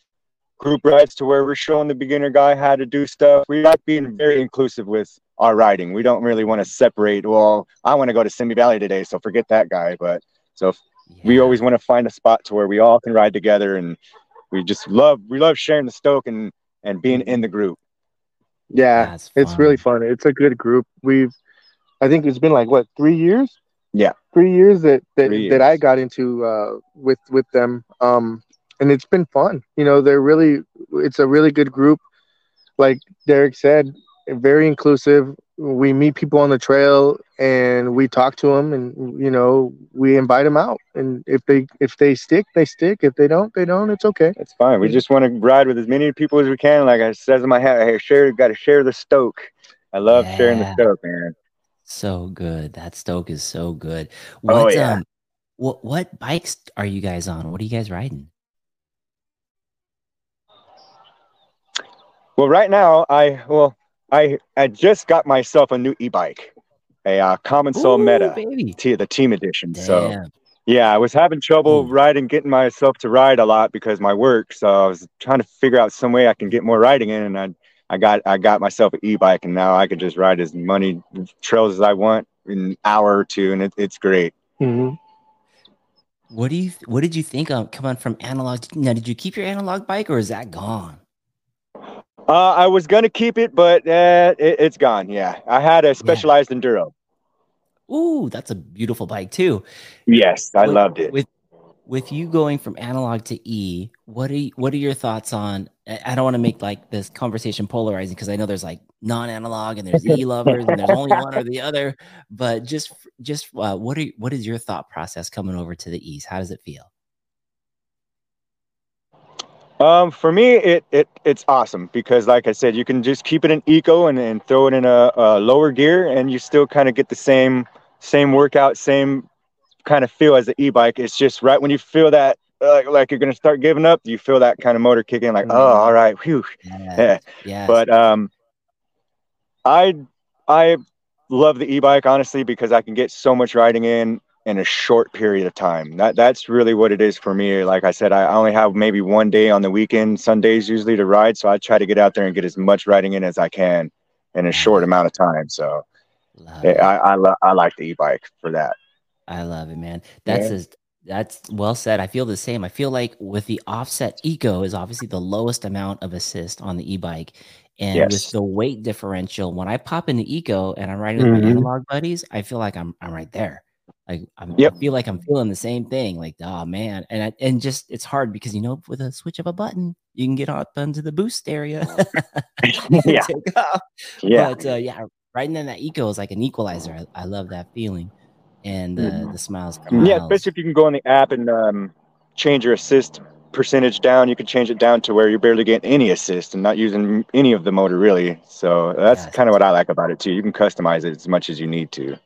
group rides to where we're showing the beginner guy how to do stuff. We like being very inclusive with our riding. We don't really want to separate. Well, I want to go to Simi Valley today, so forget that guy. But so yeah. we always want to find a spot to where we all can ride together, and we just love we love sharing the stoke and and being in the group. Yeah, it's really fun. It's a good group. We've, I think it's been like what three years. Yeah, three years that that, years. that I got into uh, with with them. Um, and it's been fun. You know, they're really it's a really good group. Like Derick said, very inclusive. We meet people on the trail and we talk to them, and you know, we invite them out. And if they if they stick, they stick. If they don't, they don't. It's okay. It's fine. We just want to ride with as many people as we can. Like I says in my hat, I share. Got to share the stoke. I love yeah. sharing the stoke, man. So good. That stoke is so good. What, oh yeah. Um, what what bikes are you guys on? What are you guys riding? Well, right now, I well, I I just got myself a new e-bike, a uh, Commencal Ooh, Meta, t- the Team Edition. Damn. So, yeah, I was having trouble Ooh. riding, getting myself to ride a lot because my work. So I was trying to figure out some way I can get more riding in, and I I got I got myself an e-bike, and now I can just ride as many trails as I want in an hour or two, and it, it's great. Mm-hmm. What do you What did you think of coming from analog? Now, did you keep your analog bike, or is that gone? Uh, I was gonna keep it, but uh, it, has gone. Yeah, I had a specialized yeah. enduro. Ooh, that's a beautiful bike too. Yes, I with, loved it. With with you going from analog to E, what are you, what are your thoughts on? I don't want to make like this conversation polarizing because I know there's like non-analog and there's e lovers and there's only one or the other. But just just uh, what are what is your thought process coming over to the E's? How does it feel? Um, for me, it, it it's awesome because, like I said, you can just keep it in eco and, and throw it in a, a lower gear, and you still kind of get the same same workout, same kind of feel as the e-bike. It's just right when you feel that uh, like you're gonna start giving up, you feel that kind of motor kicking, like, oh, all right, whew, yeah, yeah. But um, I I love the e-bike honestly because I can get so much riding in in a short period of time. That that's really what it is for me. Like I said, I only have maybe one day on the weekend, Sundays usually to ride, so I try to get out there and get as much riding in as I can in a short amount of time. So I I, lo- I like the e-bike for that. I love it, man. That's yeah. that's well said. I feel the same. I feel like with the offset eco is obviously the lowest amount of assist on the e-bike. And yes. with the weight differential, when I pop into eco and I'm riding with mm-hmm. my analog buddies, I feel like I'm I'm right there. Like I'm, yep. I feel like I'm feeling the same thing. Like, oh man, and I, and just it's hard because you know with a switch of a button you can get up into the boost area. <laughs> <laughs> yeah, yeah, but uh, yeah, riding in that eco is like an equalizer. I, I love that feeling, and uh, mm-hmm. the smiles. Yeah, especially if you can go on the app and um, change your assist percentage down. You can change it down to where you're barely getting any assist and not using any of the motor really. So that's kind of what I like about it too. You can customize it as much as you need to.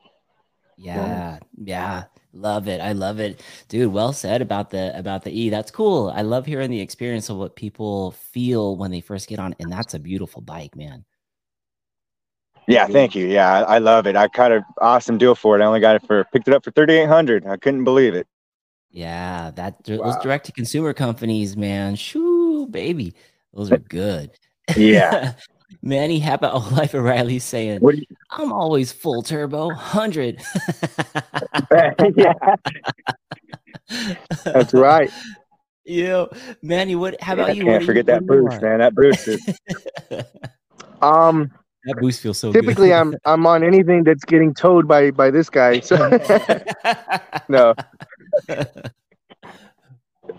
Yeah, yeah. Love it. I love it. Dude, well said about the about the E. That's cool. I love hearing the experience of what people feel when they first get on and that's a beautiful bike, man. Yeah, thank you. Yeah, I, I love it. I kind of awesome deal for it. I only got it for picked it up for 3800. I couldn't believe it. Yeah, that wow. those direct to consumer companies, man. Shoo, baby. Those are good. Yeah. <laughs> Manny Habit <laughs> of Life O'Reilly saying, you- I'm always full turbo, 100. yeah. <laughs> That's right. <laughs> Yeah, Manny, what how about yeah, you? Can't forget that boost, man. That boost is um that boost feels so typically good. I'm I'm on anything that's getting towed by by this guy. So no.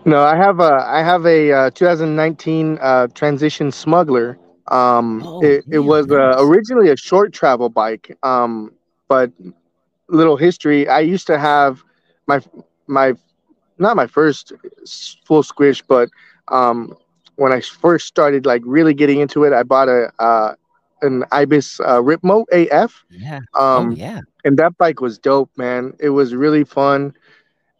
No, I have a I have a uh, 2019 uh, Transition Smuggler um, oh, it, it was uh, originally a short travel bike, um, but little history. I used to have my my not my first full squish, but um, when I first started like really getting into it, I bought a uh, an Ibis uh, Ripmo AF. Yeah. Um, oh, yeah. And that bike was dope, man. It was really fun,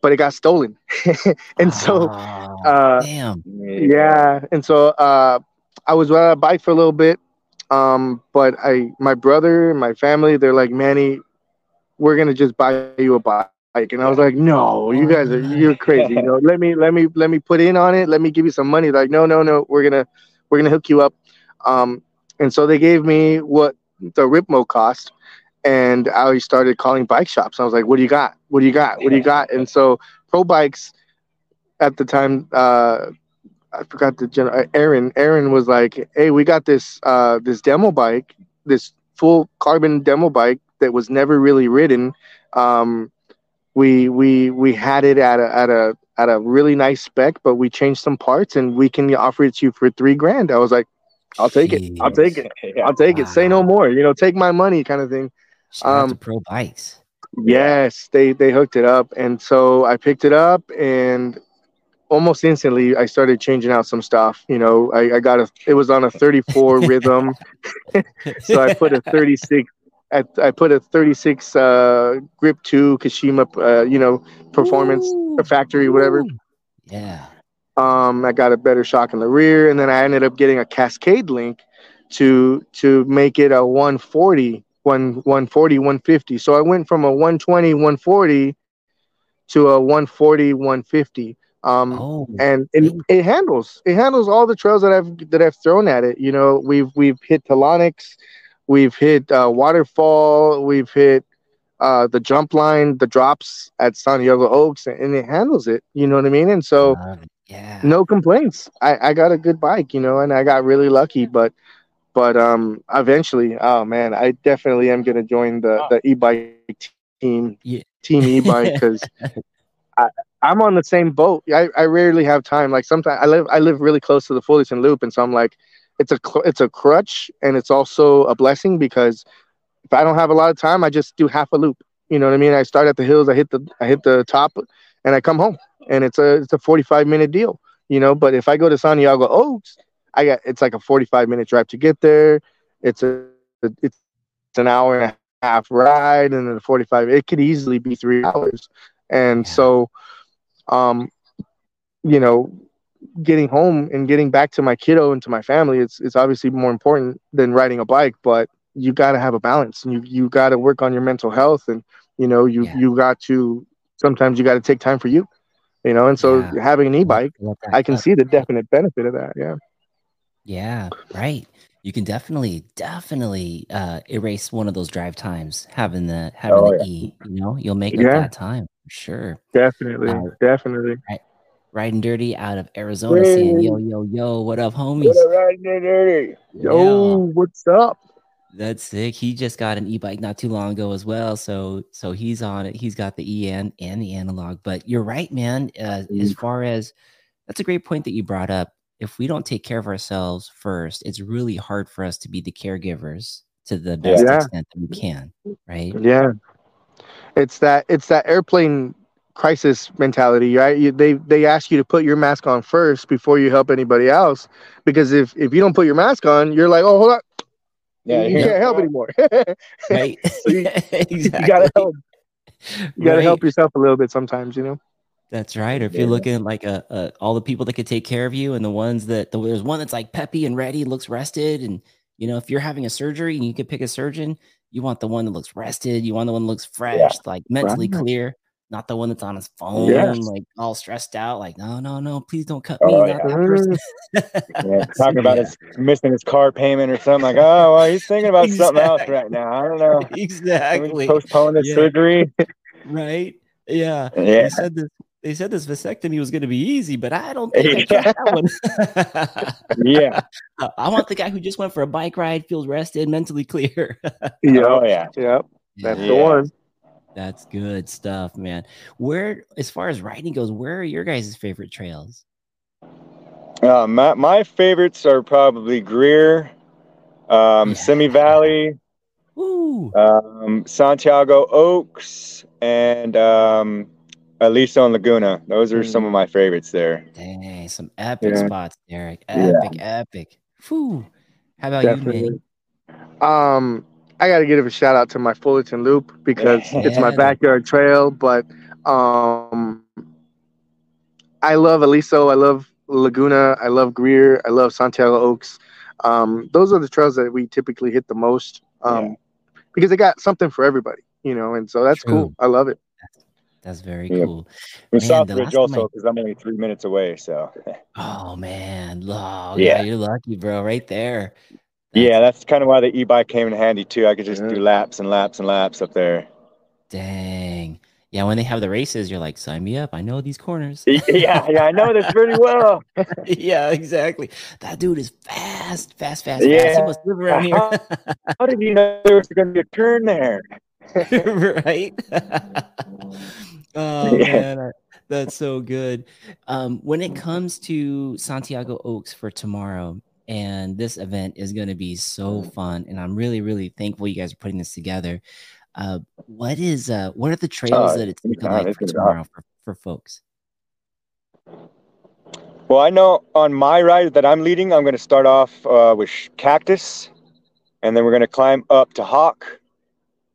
but it got stolen. <laughs> and so, oh, uh, damn. Yeah. And so, uh, I was on a bike for a little bit, um, but I, my brother, my family, they're like, Manny, we're gonna just buy you a bike. And I was like, no, you guys are you're crazy. You know, let me let me let me put in on it. Let me give you some money. Like, no, no, no, we're gonna we're gonna hook you up. Um, and so they gave me what the Ripmo cost, and I started calling bike shops. I was like, what do you got? What do you got? What do you got? And so Pro Bikes at the time, uh, I forgot the general uh, Aaron. Aaron was like, "Hey, we got this uh, this demo bike, this full carbon demo bike that was never really ridden. Um, we we we had it at a at a at a really nice spec, but we changed some parts, and we can offer it to you for three grand." I was like, "I'll take Jeez. it. I'll take it. I'll take wow. it. Say no more. You know, take my money, kind of thing." Shout um, Pro Bikes. Yes, they they hooked it up, and so I picked it up and almost instantly I started changing out some stuff. You know, I, I got a it was on a 34 <laughs> rhythm, so I put a 36. I, I put a 36 uh, grip two Kashima, uh, you know, performance Ooh. factory, whatever. Yeah. Um, I got a better shock in the rear, and then I ended up getting a Cascade link to to make it a 140, 1, 140, 150. So I went from a 120, 140 to a 140, 150 um oh. and it, it handles it handles all the trails that i've that i've thrown at it you know we've we've hit Telonics, we've hit uh, waterfall we've hit uh the jump line the drops at santiago oaks and it handles it you know what i mean and so yeah no complaints i i got a good bike you know and i got really lucky but but um eventually oh man i definitely am to join the the e-bike team yeah. team e-bike <laughs> because <laughs> I'm on the same boat. I, I rarely have time. Like sometimes I live I live really close to the Fullerton Loop, and so I'm like, it's a cl- it's a crutch and it's also a blessing because if I don't have a lot of time, I just do half a loop. You know what I mean? I start at the hills, I hit the I hit the top, and I come home, and it's a it's a 45 minute deal. You know, but if I go to Santiago Oaks, I got it's like a 45 minute drive to get there. It's a it's an hour and a half ride, and then a 45. It could easily be three hours, and so, um, you know, getting home and getting back to my kiddo and to my family, it's it's obviously more important than riding a bike, but you got to have a balance and you you got to work on your mental health and you know you Yeah. you got to sometimes you got to take time for you you know and so Yeah. having an e-bike i can see the definite benefit of that yeah Yeah, right. You can definitely, definitely uh, erase one of those drive times having the having Oh, the yeah. E. You know, you'll make up that time sure. definitely Uh, definitely Riding dirty out of Arizona, saying yo, yo, yo, what up, homies? Riding dirty. yo what's up That's sick. He just got an e-bike not too long ago as well. So so he's on it. He's got the e and the analog. But you're right, man. Uh, as far as that's a great point that you brought up. If we don't take care of ourselves first, it's really hard for us to be the caregivers to the best Yeah. extent that we can. Right? yeah it's that it's that airplane crisis mentality right you, they they ask you to put your mask on first before you help anybody else because if if you don't put your mask on you're like oh hold on Yeah, you yeah. can't help anymore <laughs> Right? you- <laughs> exactly. you gotta help you gotta Right. help yourself a little bit sometimes you know That's right. Or if you're looking at like a, a all the people that could take care of you, and the ones that the, there's one that's like peppy and ready, looks rested, and you know if you're having a surgery and you could pick a surgeon, you want the one that looks rested. You want the one that looks fresh, like mentally Right. clear, not the one that's on his phone, Yes. like all stressed out. Like no, no, no, please don't cut me. Oh, not yeah. that person. Yeah, <laughs> talking about his missing his car payment or something like, oh, well, he's thinking about something else right now. I don't know. <laughs> Exactly. postpone Yeah. surgery. Right? Yeah. Yeah. They said this. They said this vasectomy was going to be easy, but I don't think I <laughs> Yeah. trust that one. <laughs> Yeah. <laughs> Uh, I want the guy who just went for a bike ride, feels rested, mentally clear. yeah Oh yeah. yeah that's Yeah, the one that's good stuff, man. Where, as far as riding goes, where are your guys' favorite trails? Uh, my my favorites are probably Greer, um, Yeah. Simi Valley, Ooh, um, Santiago Oaks, and um, Aliso and Laguna. Those are some of my favorites there. dang, some epic Yeah. spots, Derick. Yeah. Epic, epic. Whew. How about you, Definitely. man? Um, I got to give a shout out to my Fullerton Loop because <laughs> it's my backyard trail. But um, I love Aliso. I love Laguna. I love Greer. I love Santiago Oaks. Um, those are the trails that we typically hit the most um, Yeah. because they got something for everybody, you know. And so that's True. cool. I love it. That's very Yeah. cool. The Southbridge also because I'm only three minutes away. So <laughs> Oh man, oh, yeah, Yeah. you're lucky, bro. Right there. yeah, that's kind of why the e-bike came in handy too. I could just Yeah. do laps and laps and laps up there. Dang. Yeah, when they have the races, you're like, sign me up. I know these corners. yeah, yeah, I know this pretty well. <laughs> yeah, exactly. That dude is fast, fast, fast, fast. He Yeah. must live around here. <laughs> How did you know there was going to be a turn there? <laughs> right? <laughs> oh Yeah. man, that's so good. Um, when it comes to Santiago Oaks for tomorrow, and this event is going to be so fun, and I'm really, really thankful you guys are putting this together. Uh, what is uh, what are the trails Oh, that it's looking like for tomorrow for, for folks? Well, I know on my ride that I'm leading, I'm going to start off uh, with Cactus, and then we're going to climb up to Hawk,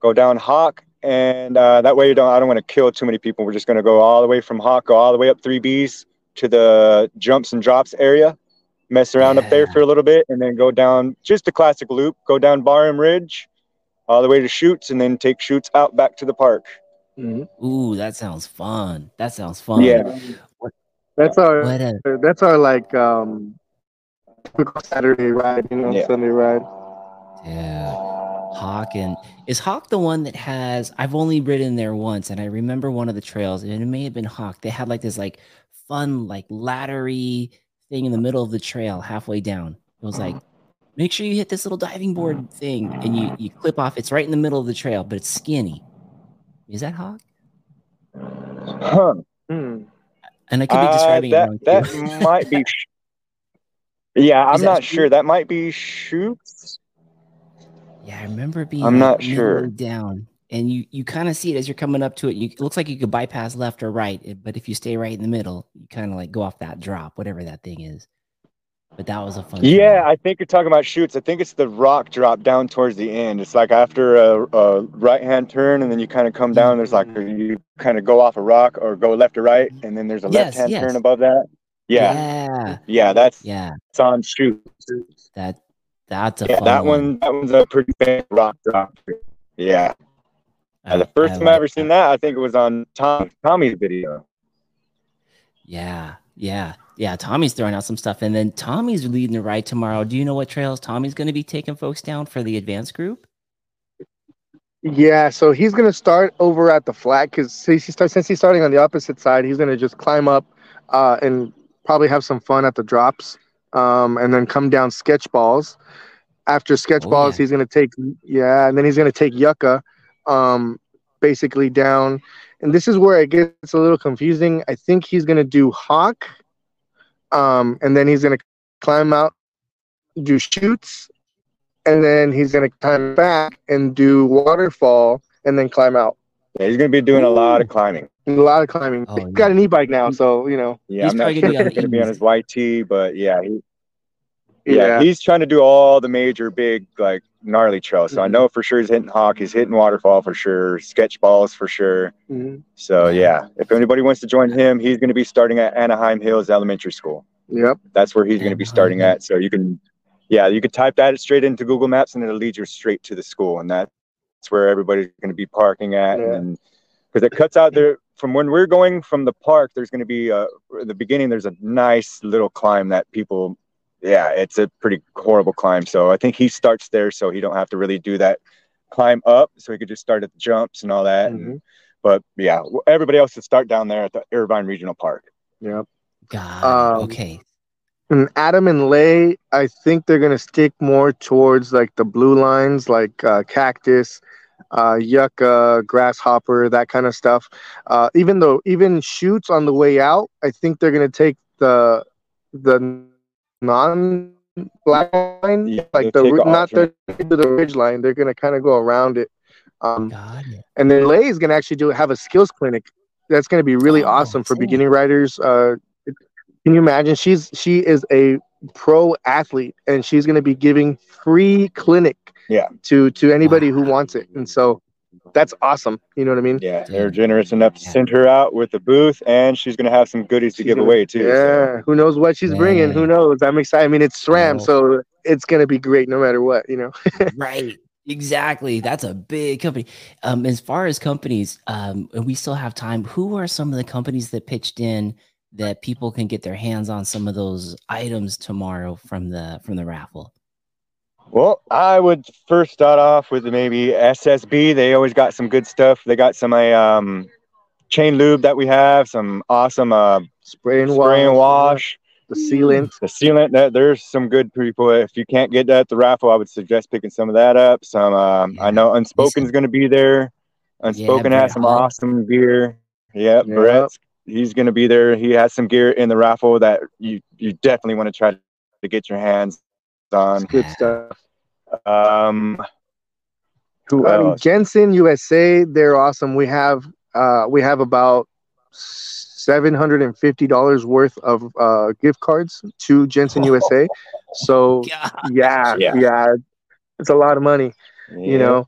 go down Hawk, and uh, that way you don't. I don't want to kill too many people. We're just going to go all the way from Hawk, go all the way up three Bs to the jumps and drops area, mess around up there for a little bit, and then go down just a classic loop, go down Barham Ridge, all the way to Shoots, and then take Shoots out back to the park. Ooh, that sounds fun. That sounds fun. Yeah. That's our a that's our like um Saturday ride, you know, Yeah. Sunday ride. Dude, Hawk and is Hawk the one that has? I've only ridden there once, and I remember one of the trails, and it may have been Hawk. They had like this like fun like laddery thing in the middle of the trail, halfway down. It was like, make sure you hit this little diving board thing, and you you clip off. It's right in the middle of the trail, but it's skinny. Is that Hawk? Huh. Hmm. And I could be Uh, describing that it wrong that might be Yeah, <laughs> I'm Is that not Shoot? sure. That might be shoots. Yeah, I remember being. I'm not sure. down, and you you kind of see it as you're coming up to it. You, it looks like you could bypass left or right, eh, but if you stay right in the middle, you kind of like go off that drop, whatever that thing is. But that was a fun. Yeah. I think you're talking about shoots. I think it's the rock drop down towards the end. It's like after a, a right hand turn, and then you kind of come down. There's like you kind of go off a rock or go left or right, and then there's a Yes, left hand yes. turn above that. Yeah, yeah, yeah, that's yeah. it's on shoots. That that's a Yeah, fun that one. That one's a pretty famous rock drop. Yeah, I- the first I time I like ever seen that, I think it was on Tom Tommy's video. Yeah, yeah, yeah. Tommy's throwing out some stuff, and then Tommy's leading the ride tomorrow. Do you know what trails Tommy's going to be taking folks down for the advanced group? Yeah, so he's gonna start over at the flat because since since he's starting on the opposite side, he's gonna just climb up uh, and probably have some fun at the drops, um, and then come down sketch balls. After sketch Oh, balls, yeah. he's gonna take yeah, and then he's gonna take yucca, um, basically down. And this is where it gets a little confusing. I think he's gonna do hawk, um, and then he's gonna climb out, do shoots, and then he's gonna climb back and do waterfall and then climb out. Yeah, he's gonna be doing a lot of climbing. A lot of climbing. Oh, He's got an e-bike now, so you know. Yeah, He's I'm not sure gonna if be on he's the gonna be on ease. his YT, but yeah, he, yeah, Yeah. he's trying to do all the major big like gnarly trails. So I Mhm. know for sure he's hitting hawk, he's hitting waterfall for sure, sketch balls for sure. Mhm. So Yeah. yeah, if anybody wants to join him, he's going to be starting at Anaheim Hills Elementary School. Yep. That's where he's going to be starting at. So you can, yeah, you could type that straight into Google Maps and it'll lead you straight to the school, and that's where everybody's going to be parking at. Yeah. And because it cuts out there from when we're going from the park, there's going to be uh, at the beginning. There's a nice little climb that people, yeah, it's a pretty horrible climb. So I think he starts there, so he don't have to really do that climb up. So he could just start at the jumps and all that. Mhm. And, but yeah, everybody else should start down there at the Irvine Regional Park. Yep. God, Um, okay. And Adam and Lay, I think they're gonna stick more towards like the blue lines, like uh, cactus, uh, yucca, grasshopper, that kind of stuff. Uh, even though even shoots on the way out, I think they're gonna take the the non black line, Yeah, like the take not the the ridge line. They're gonna kind of go around it. Um, God, and then Lay is gonna actually do have a skills clinic. That's gonna be really Oh, awesome for beginning riders. Uh, can you imagine? She's she is a pro athlete, and she's gonna be giving free clinic. Yeah. To to anybody who wants it, and so that's awesome. You know what I mean? Yeah, they're generous enough to send her out with the booth, and she's gonna have some goodies to She's give gonna- away too. so- Yeah. Who knows what she's bringing? Who knows? I'm excited. I mean, it's SRAM, Oh. so it's gonna be great no matter what. You know. <laughs> right. Exactly. That's a big company. Um, as far as companies, um, and we still have time. Who are some of the companies that pitched in that people can get their hands on some of those items tomorrow from the from the raffle? Well, I would first start off with maybe SSB. They always got some good stuff. They got some uh, um, chain lube that we have, some awesome uh, Spray and spray and wash, wash. the sealant. The sealant, that there's some good people. If you can't get that at the raffle, I would suggest picking some of that up. Some, um, Yeah. I know Unspoken's Listen. going to be there. Unspoken Brett has some awesome beer. Yep, Yep. Brett's he's going to be there. He has some gear in the raffle that you you definitely want to try to get your hands on. Good stuff. Um, who Um, else? Jensen USA, they're awesome. We have uh, we have about seven hundred and fifty dollars worth of uh, gift cards to Jensen <laughs> USA. So <laughs> yeah, Yeah. yeah, it's a lot of money. Yeah. You know,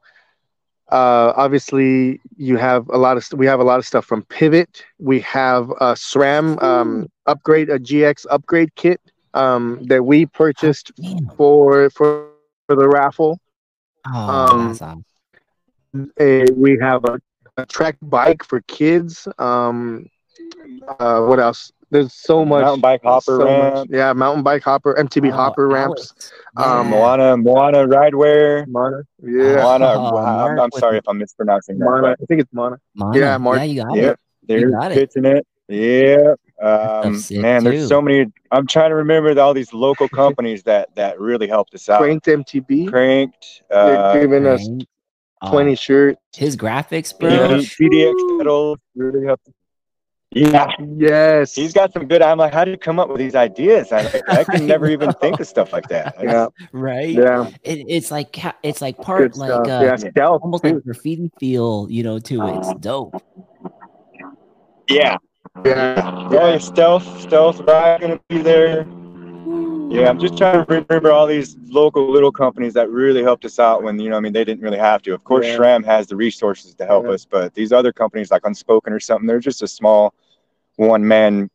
uh, obviously you have a lot of st- we have a lot of stuff from Pivot. We have a SRAM um, upgrade, a GX upgrade kit um, that we purchased for for for the raffle. Oh, Um, awesome. a, we have a, a track bike for kids. Um, uh, what else? There's so much. Mountain bike hopper so much. Yeah, mountain bike hopper, MTB Oh, hopper ramps. Um, Moana, Moana Ridewear. Mana. Yeah, Moana, Oh, I'm, I'm sorry if I'm mispronouncing that. Mana. I think it's Mana. Mana. Yeah, Mark- Yeah, you got Yep, it. they're got it. pitching it. Yeah. Um, stuff's sick, man, too. there's so many. I'm trying to remember all these local companies that that really helped us out. Cranked MTB. Cranked. They're Uh, giving us Right. Oh, 20 shirts. his graphics, bro. PD, PDX pedals really helped. Yeah, Yes. he's got some good. I'm like, how do you come up with these ideas? I, I can never even think of stuff like that. <laughs> yeah. right? Yeah. It, it's like it's like Good part like uh, yeah. Stealth. almost too. like graffiti feel, you know, to it. It's dope. Yeah, Yeah. yeah. Stealth, stealth, right? gonna be there. Yeah, I'm just trying to remember all these local little companies that really helped us out when you know, I mean, they didn't really have to. Of course, Yeah. SRAM has the resources to help Yeah. us, but these other companies like Unspoken or something, they're just a small one man,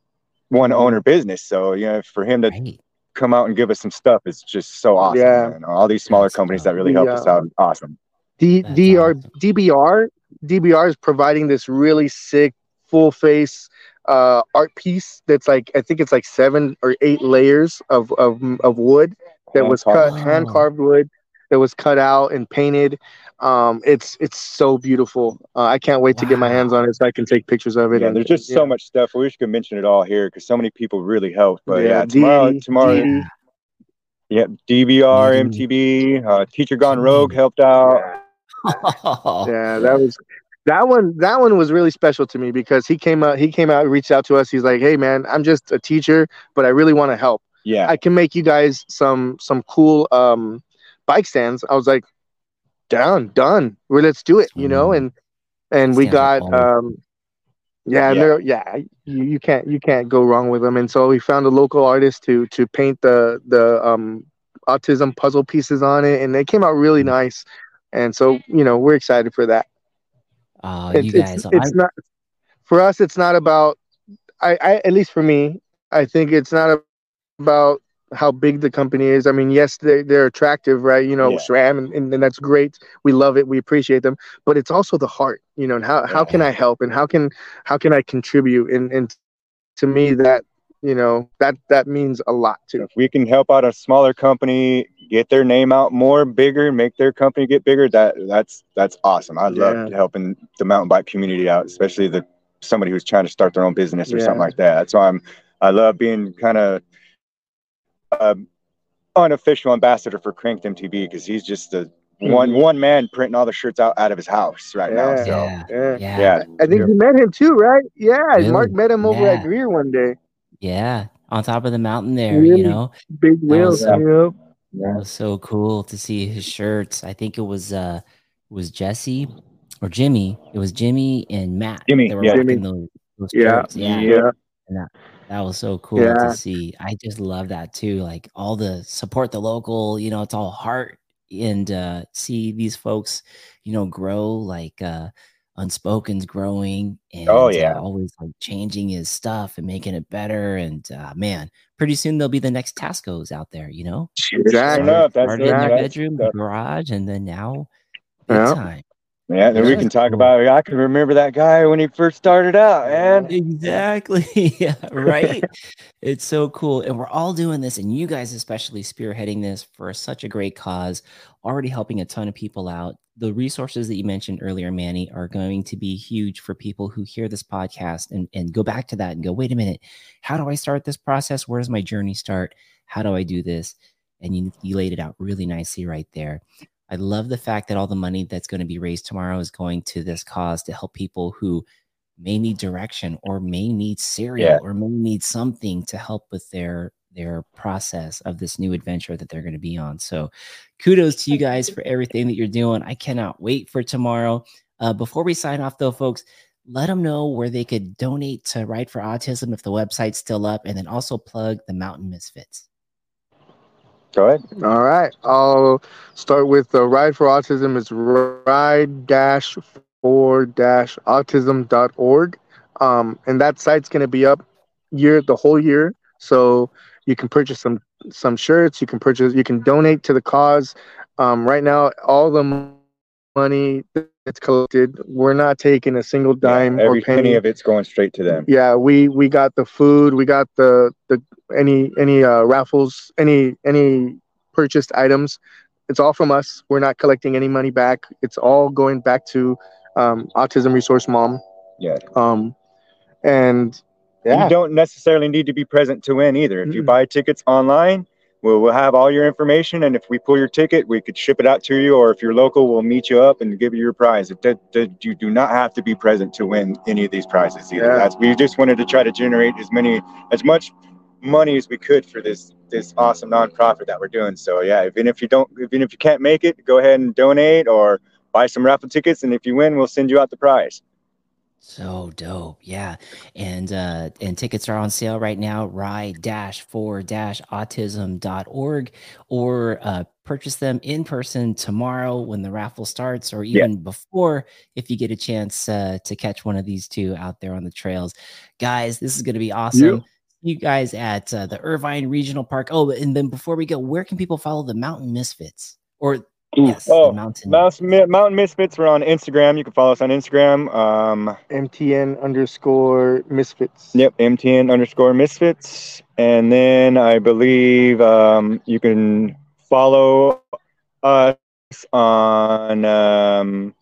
one owner business. So you know, for him to Right. come out and give us some stuff is just so awesome. Yeah. man. All these smaller That's companies dope. that really helped us out, awesome. D- That's DR, awesome. DBR DBR is providing this really sick full face uh, art piece that's like I think it's like seven or eight layers of of, of wood that was cut Hand-carved. wood that was cut out and painted. Um, it's it's so beautiful. Uh, I can't wait to get my hands on it so I can take pictures of it. Yeah, and there's just yeah. so much stuff. I wish we could mention it all here because so many people really helped. But Yeah, yeah, tomorrow, Dee- tomorrow, Dee- yeah, DVR, Yeah. MTB, uh, Teacher Gone Rogue helped out. <laughs> yeah that was that one that one was really special to me because he came out he came out reached out to us. He's like hey man i'm just a teacher but i really want to help. Yeah, i can make you guys some some cool um bike stands. I was like down done. Well let's do it you know? Mm. and and we Stands got um yeah, Yeah. they're yeah you, you can't you can't go wrong with them. And so we found a local artist to to paint the the um autism puzzle pieces on it and they came out really Mm. nice. And so you know we're excited for that Oh, it's, you guys, it's, it's I, not for us it's not about I, I at least for me i think it's not about how big the company is. I mean yes they, they're attractive right? You know Yeah. SRAM and, and, and that's great. We love it. We appreciate them. But it's also the heart you know and how, how can i help? And how can how can i contribute? And and to me that you know that that means a lot too if we can help out a smaller company get their name out more, bigger, make their company get bigger, that that's that's awesome. I love helping the mountain bike community out, especially the somebody who's trying to start their own business or Yeah. something like that. so I'm I love being kind of um, unofficial ambassador for Cranked MTB because he's just a one one man printing all the shirts out out of his house right now. So. Yeah, yeah. Yeah, yeah, i think you met him too right? Yeah Really? mark met him over at greer one day yeah. On top of the mountain there, Really? you know, big That wheels was- you know It was so cool to see his shirts. I think it was uh it was Jesse or Jimmy. It was Jimmy and Matt. Jimmy, They were yeah. rocking those, those Yeah, shirts. Yeah. yeah That was so cool Yeah. to see. I just love that too. Like all the support the local, you know, it's all heart and uh see these folks, you know, grow like uh unspoken's growing and Oh, uh, yeah. always like changing his stuff and making it better and uh man pretty soon there'll be the next tascos out there you know exactly enough, that's started in their that's- bedroom, that- the garage, and then now Yeah. time. yeah. Then we can talk cool. about. I can remember that guy when he first started out, man. Exactly. <laughs> yeah, right. <laughs> it's so cool. And we're all doing this, and you guys especially spearheading this for such a great cause, already helping a ton of people out. The resources that you mentioned earlier, Manny, are going to be huge for people who hear this podcast and, and go back to that and go, wait a minute, how do I start this process? Where does my journey start? How do I do this? And you, you laid it out really nicely right there. I love the fact that all the money that's going to be raised tomorrow is going to this cause to help people who may need direction or may need cereal Yeah. or may need something to help with their their process of this new adventure that they're going to be on. So kudos to you guys for everything that you're doing. I cannot wait for tomorrow. Uh, before we sign off though, folks, let them know where they could donate to Ride for Autism if the website's still up, and then also plug the Mountain Misfits. Go ahead. All right. I'll start with the Ride for Autism. It's ride dash for dash autism.org. Um, and that site's going to be up year the whole year. So you can purchase some some shirts. You can purchase. You can donate to the cause. Um, right now, all the money that's collected, we're not taking a single dime Yeah, every or penny. penny of it's going straight to them. Yeah, we we got the food, we got the the any any uh, raffles, any any purchased items. It's all from us. We're not collecting any money back. It's all going back to um, Autism Resource Mom. Yeah. Um, and yeah, You don't necessarily need to be present to win either. If you Mm-mm. buy tickets online, we'll, we'll have all your information. And if we pull your ticket, we could ship it out to you. Or if you're local, we'll meet you up and give you your prize. It, you do not have to be present to win any of these prizes either. Yeah. we just wanted to try to generate as many, as much money as we could for this this awesome nonprofit that we're doing. So yeah, even if you don't, even if you can't make it, go ahead and donate or buy some raffle tickets, and if you win, we'll send you out the prize. So dope. Yeah. And uh and tickets are on sale right now, ride-for-autism.org or uh purchase them in person tomorrow when the raffle starts or even yeah. before if you get a chance uh, to catch one of these two out there on the trails. Guys, this is going to be awesome. Yeah. You guys at uh, the Irvine Regional Park. Oh, and then before we go, where can people follow the Mountain Misfits or Yes, oh, mountain. mountain. Mountain Misfits. We're on Instagram. You can follow us on Instagram. Um, MTN underscore Misfits. Yep, MTN underscore Misfits. And then I believe um, you can follow us on um,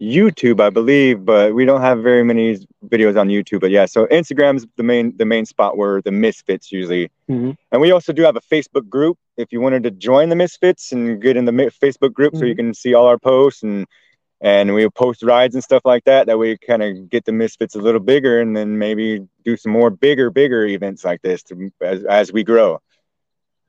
YouTube, I believe, but we don't have very many videos on YouTube. But yeah, so Instagram's the main the main spot where the Misfits usually. Mm-hmm. And we also do have a Facebook group. If you wanted to join the Misfits and get in the Facebook group, mm-hmm. so you mm-hmm. can see all our posts and and we post rides and stuff like that. That way, kind of get the Misfits a little bigger, and then maybe do some more bigger, bigger events like this to, as as we grow.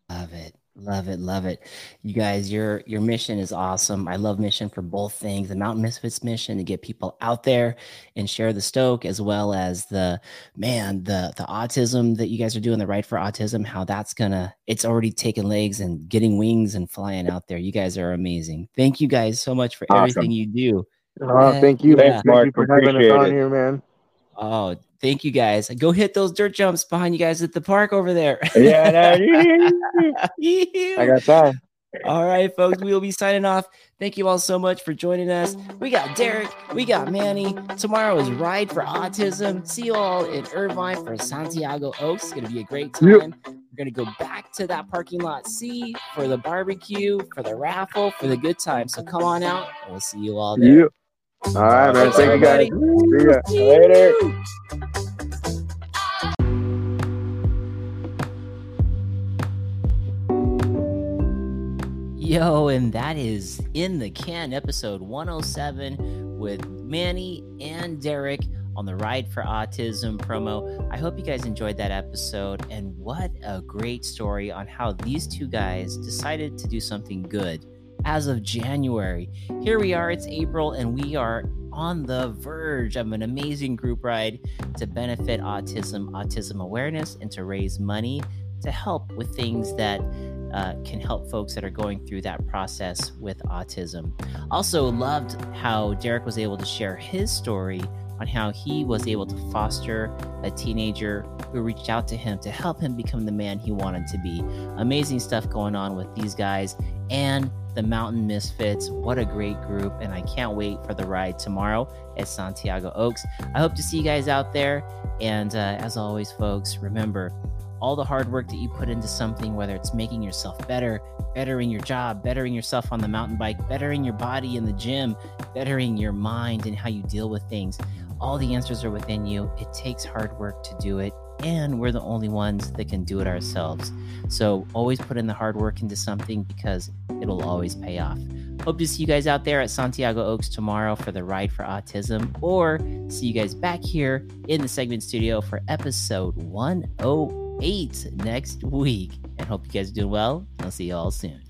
Love it. Love it, love it. You guys, your your mission is awesome. I love mission for both things. The Mountain Misfits mission to get people out there and share the stoke, as well as the man, the the autism that you guys are doing, the Ride for Autism, how that's gonna it's already taking legs and getting wings and flying out there. You guys are amazing. Thank you guys so much for awesome. everything you do. Oh, thank you. Thanks, Mark. Thank you for having us on here, man. Oh, thank you guys. Go hit those dirt jumps behind you guys at the park over there. <laughs> Yeah, <laughs> I got time. All right, folks, we will be signing off. Thank you all so much for joining us. We got Derick, we got Manny. Tomorrow is Ride for Autism. See you all in Irvine for Santiago Oaks. It's going to be a great time. Yep. We're going to go back to that parking lot C for the barbecue, for the raffle, for the good time. So come on out. We'll see you all there. Yep. All right, man. Thank you, guys. See ya. Later. Yo, and that is in the can episode 107 with Manny and Derick on the Ride for Autism promo. I hope you guys enjoyed that episode. And what a great story on how these two guys decided to do something good as of January. Here we are, it's April, and we are on the verge of an amazing group ride to benefit autism, autism awareness, and to raise money to help with things that uh, can help folks that are going through that process with autism. Also, loved how Derick was able to share his story on how he was able to foster a teenager who reached out to him to help him become the man he wanted to be. Amazing stuff going on with these guys and the Mountain Misfits. What a great group. And I can't wait for the ride tomorrow at Santiago Oaks. I hope to see you guys out there. And uh, as always, folks, remember all the hard work that you put into something, whether it's making yourself better, bettering your job, bettering yourself on the mountain bike, bettering your body in the gym, bettering your mind and how you deal with things. All the answers are within you. It takes hard work to do it and we're the only ones that can do it ourselves. So always put in the hard work into something because it'll always pay off. Hope to see you guys out there at Santiago Oaks tomorrow for the Ride for Autism, or see you guys back here in the segment studio for episode 108 next week. And hope you guys are doing well. I'll see you all soon.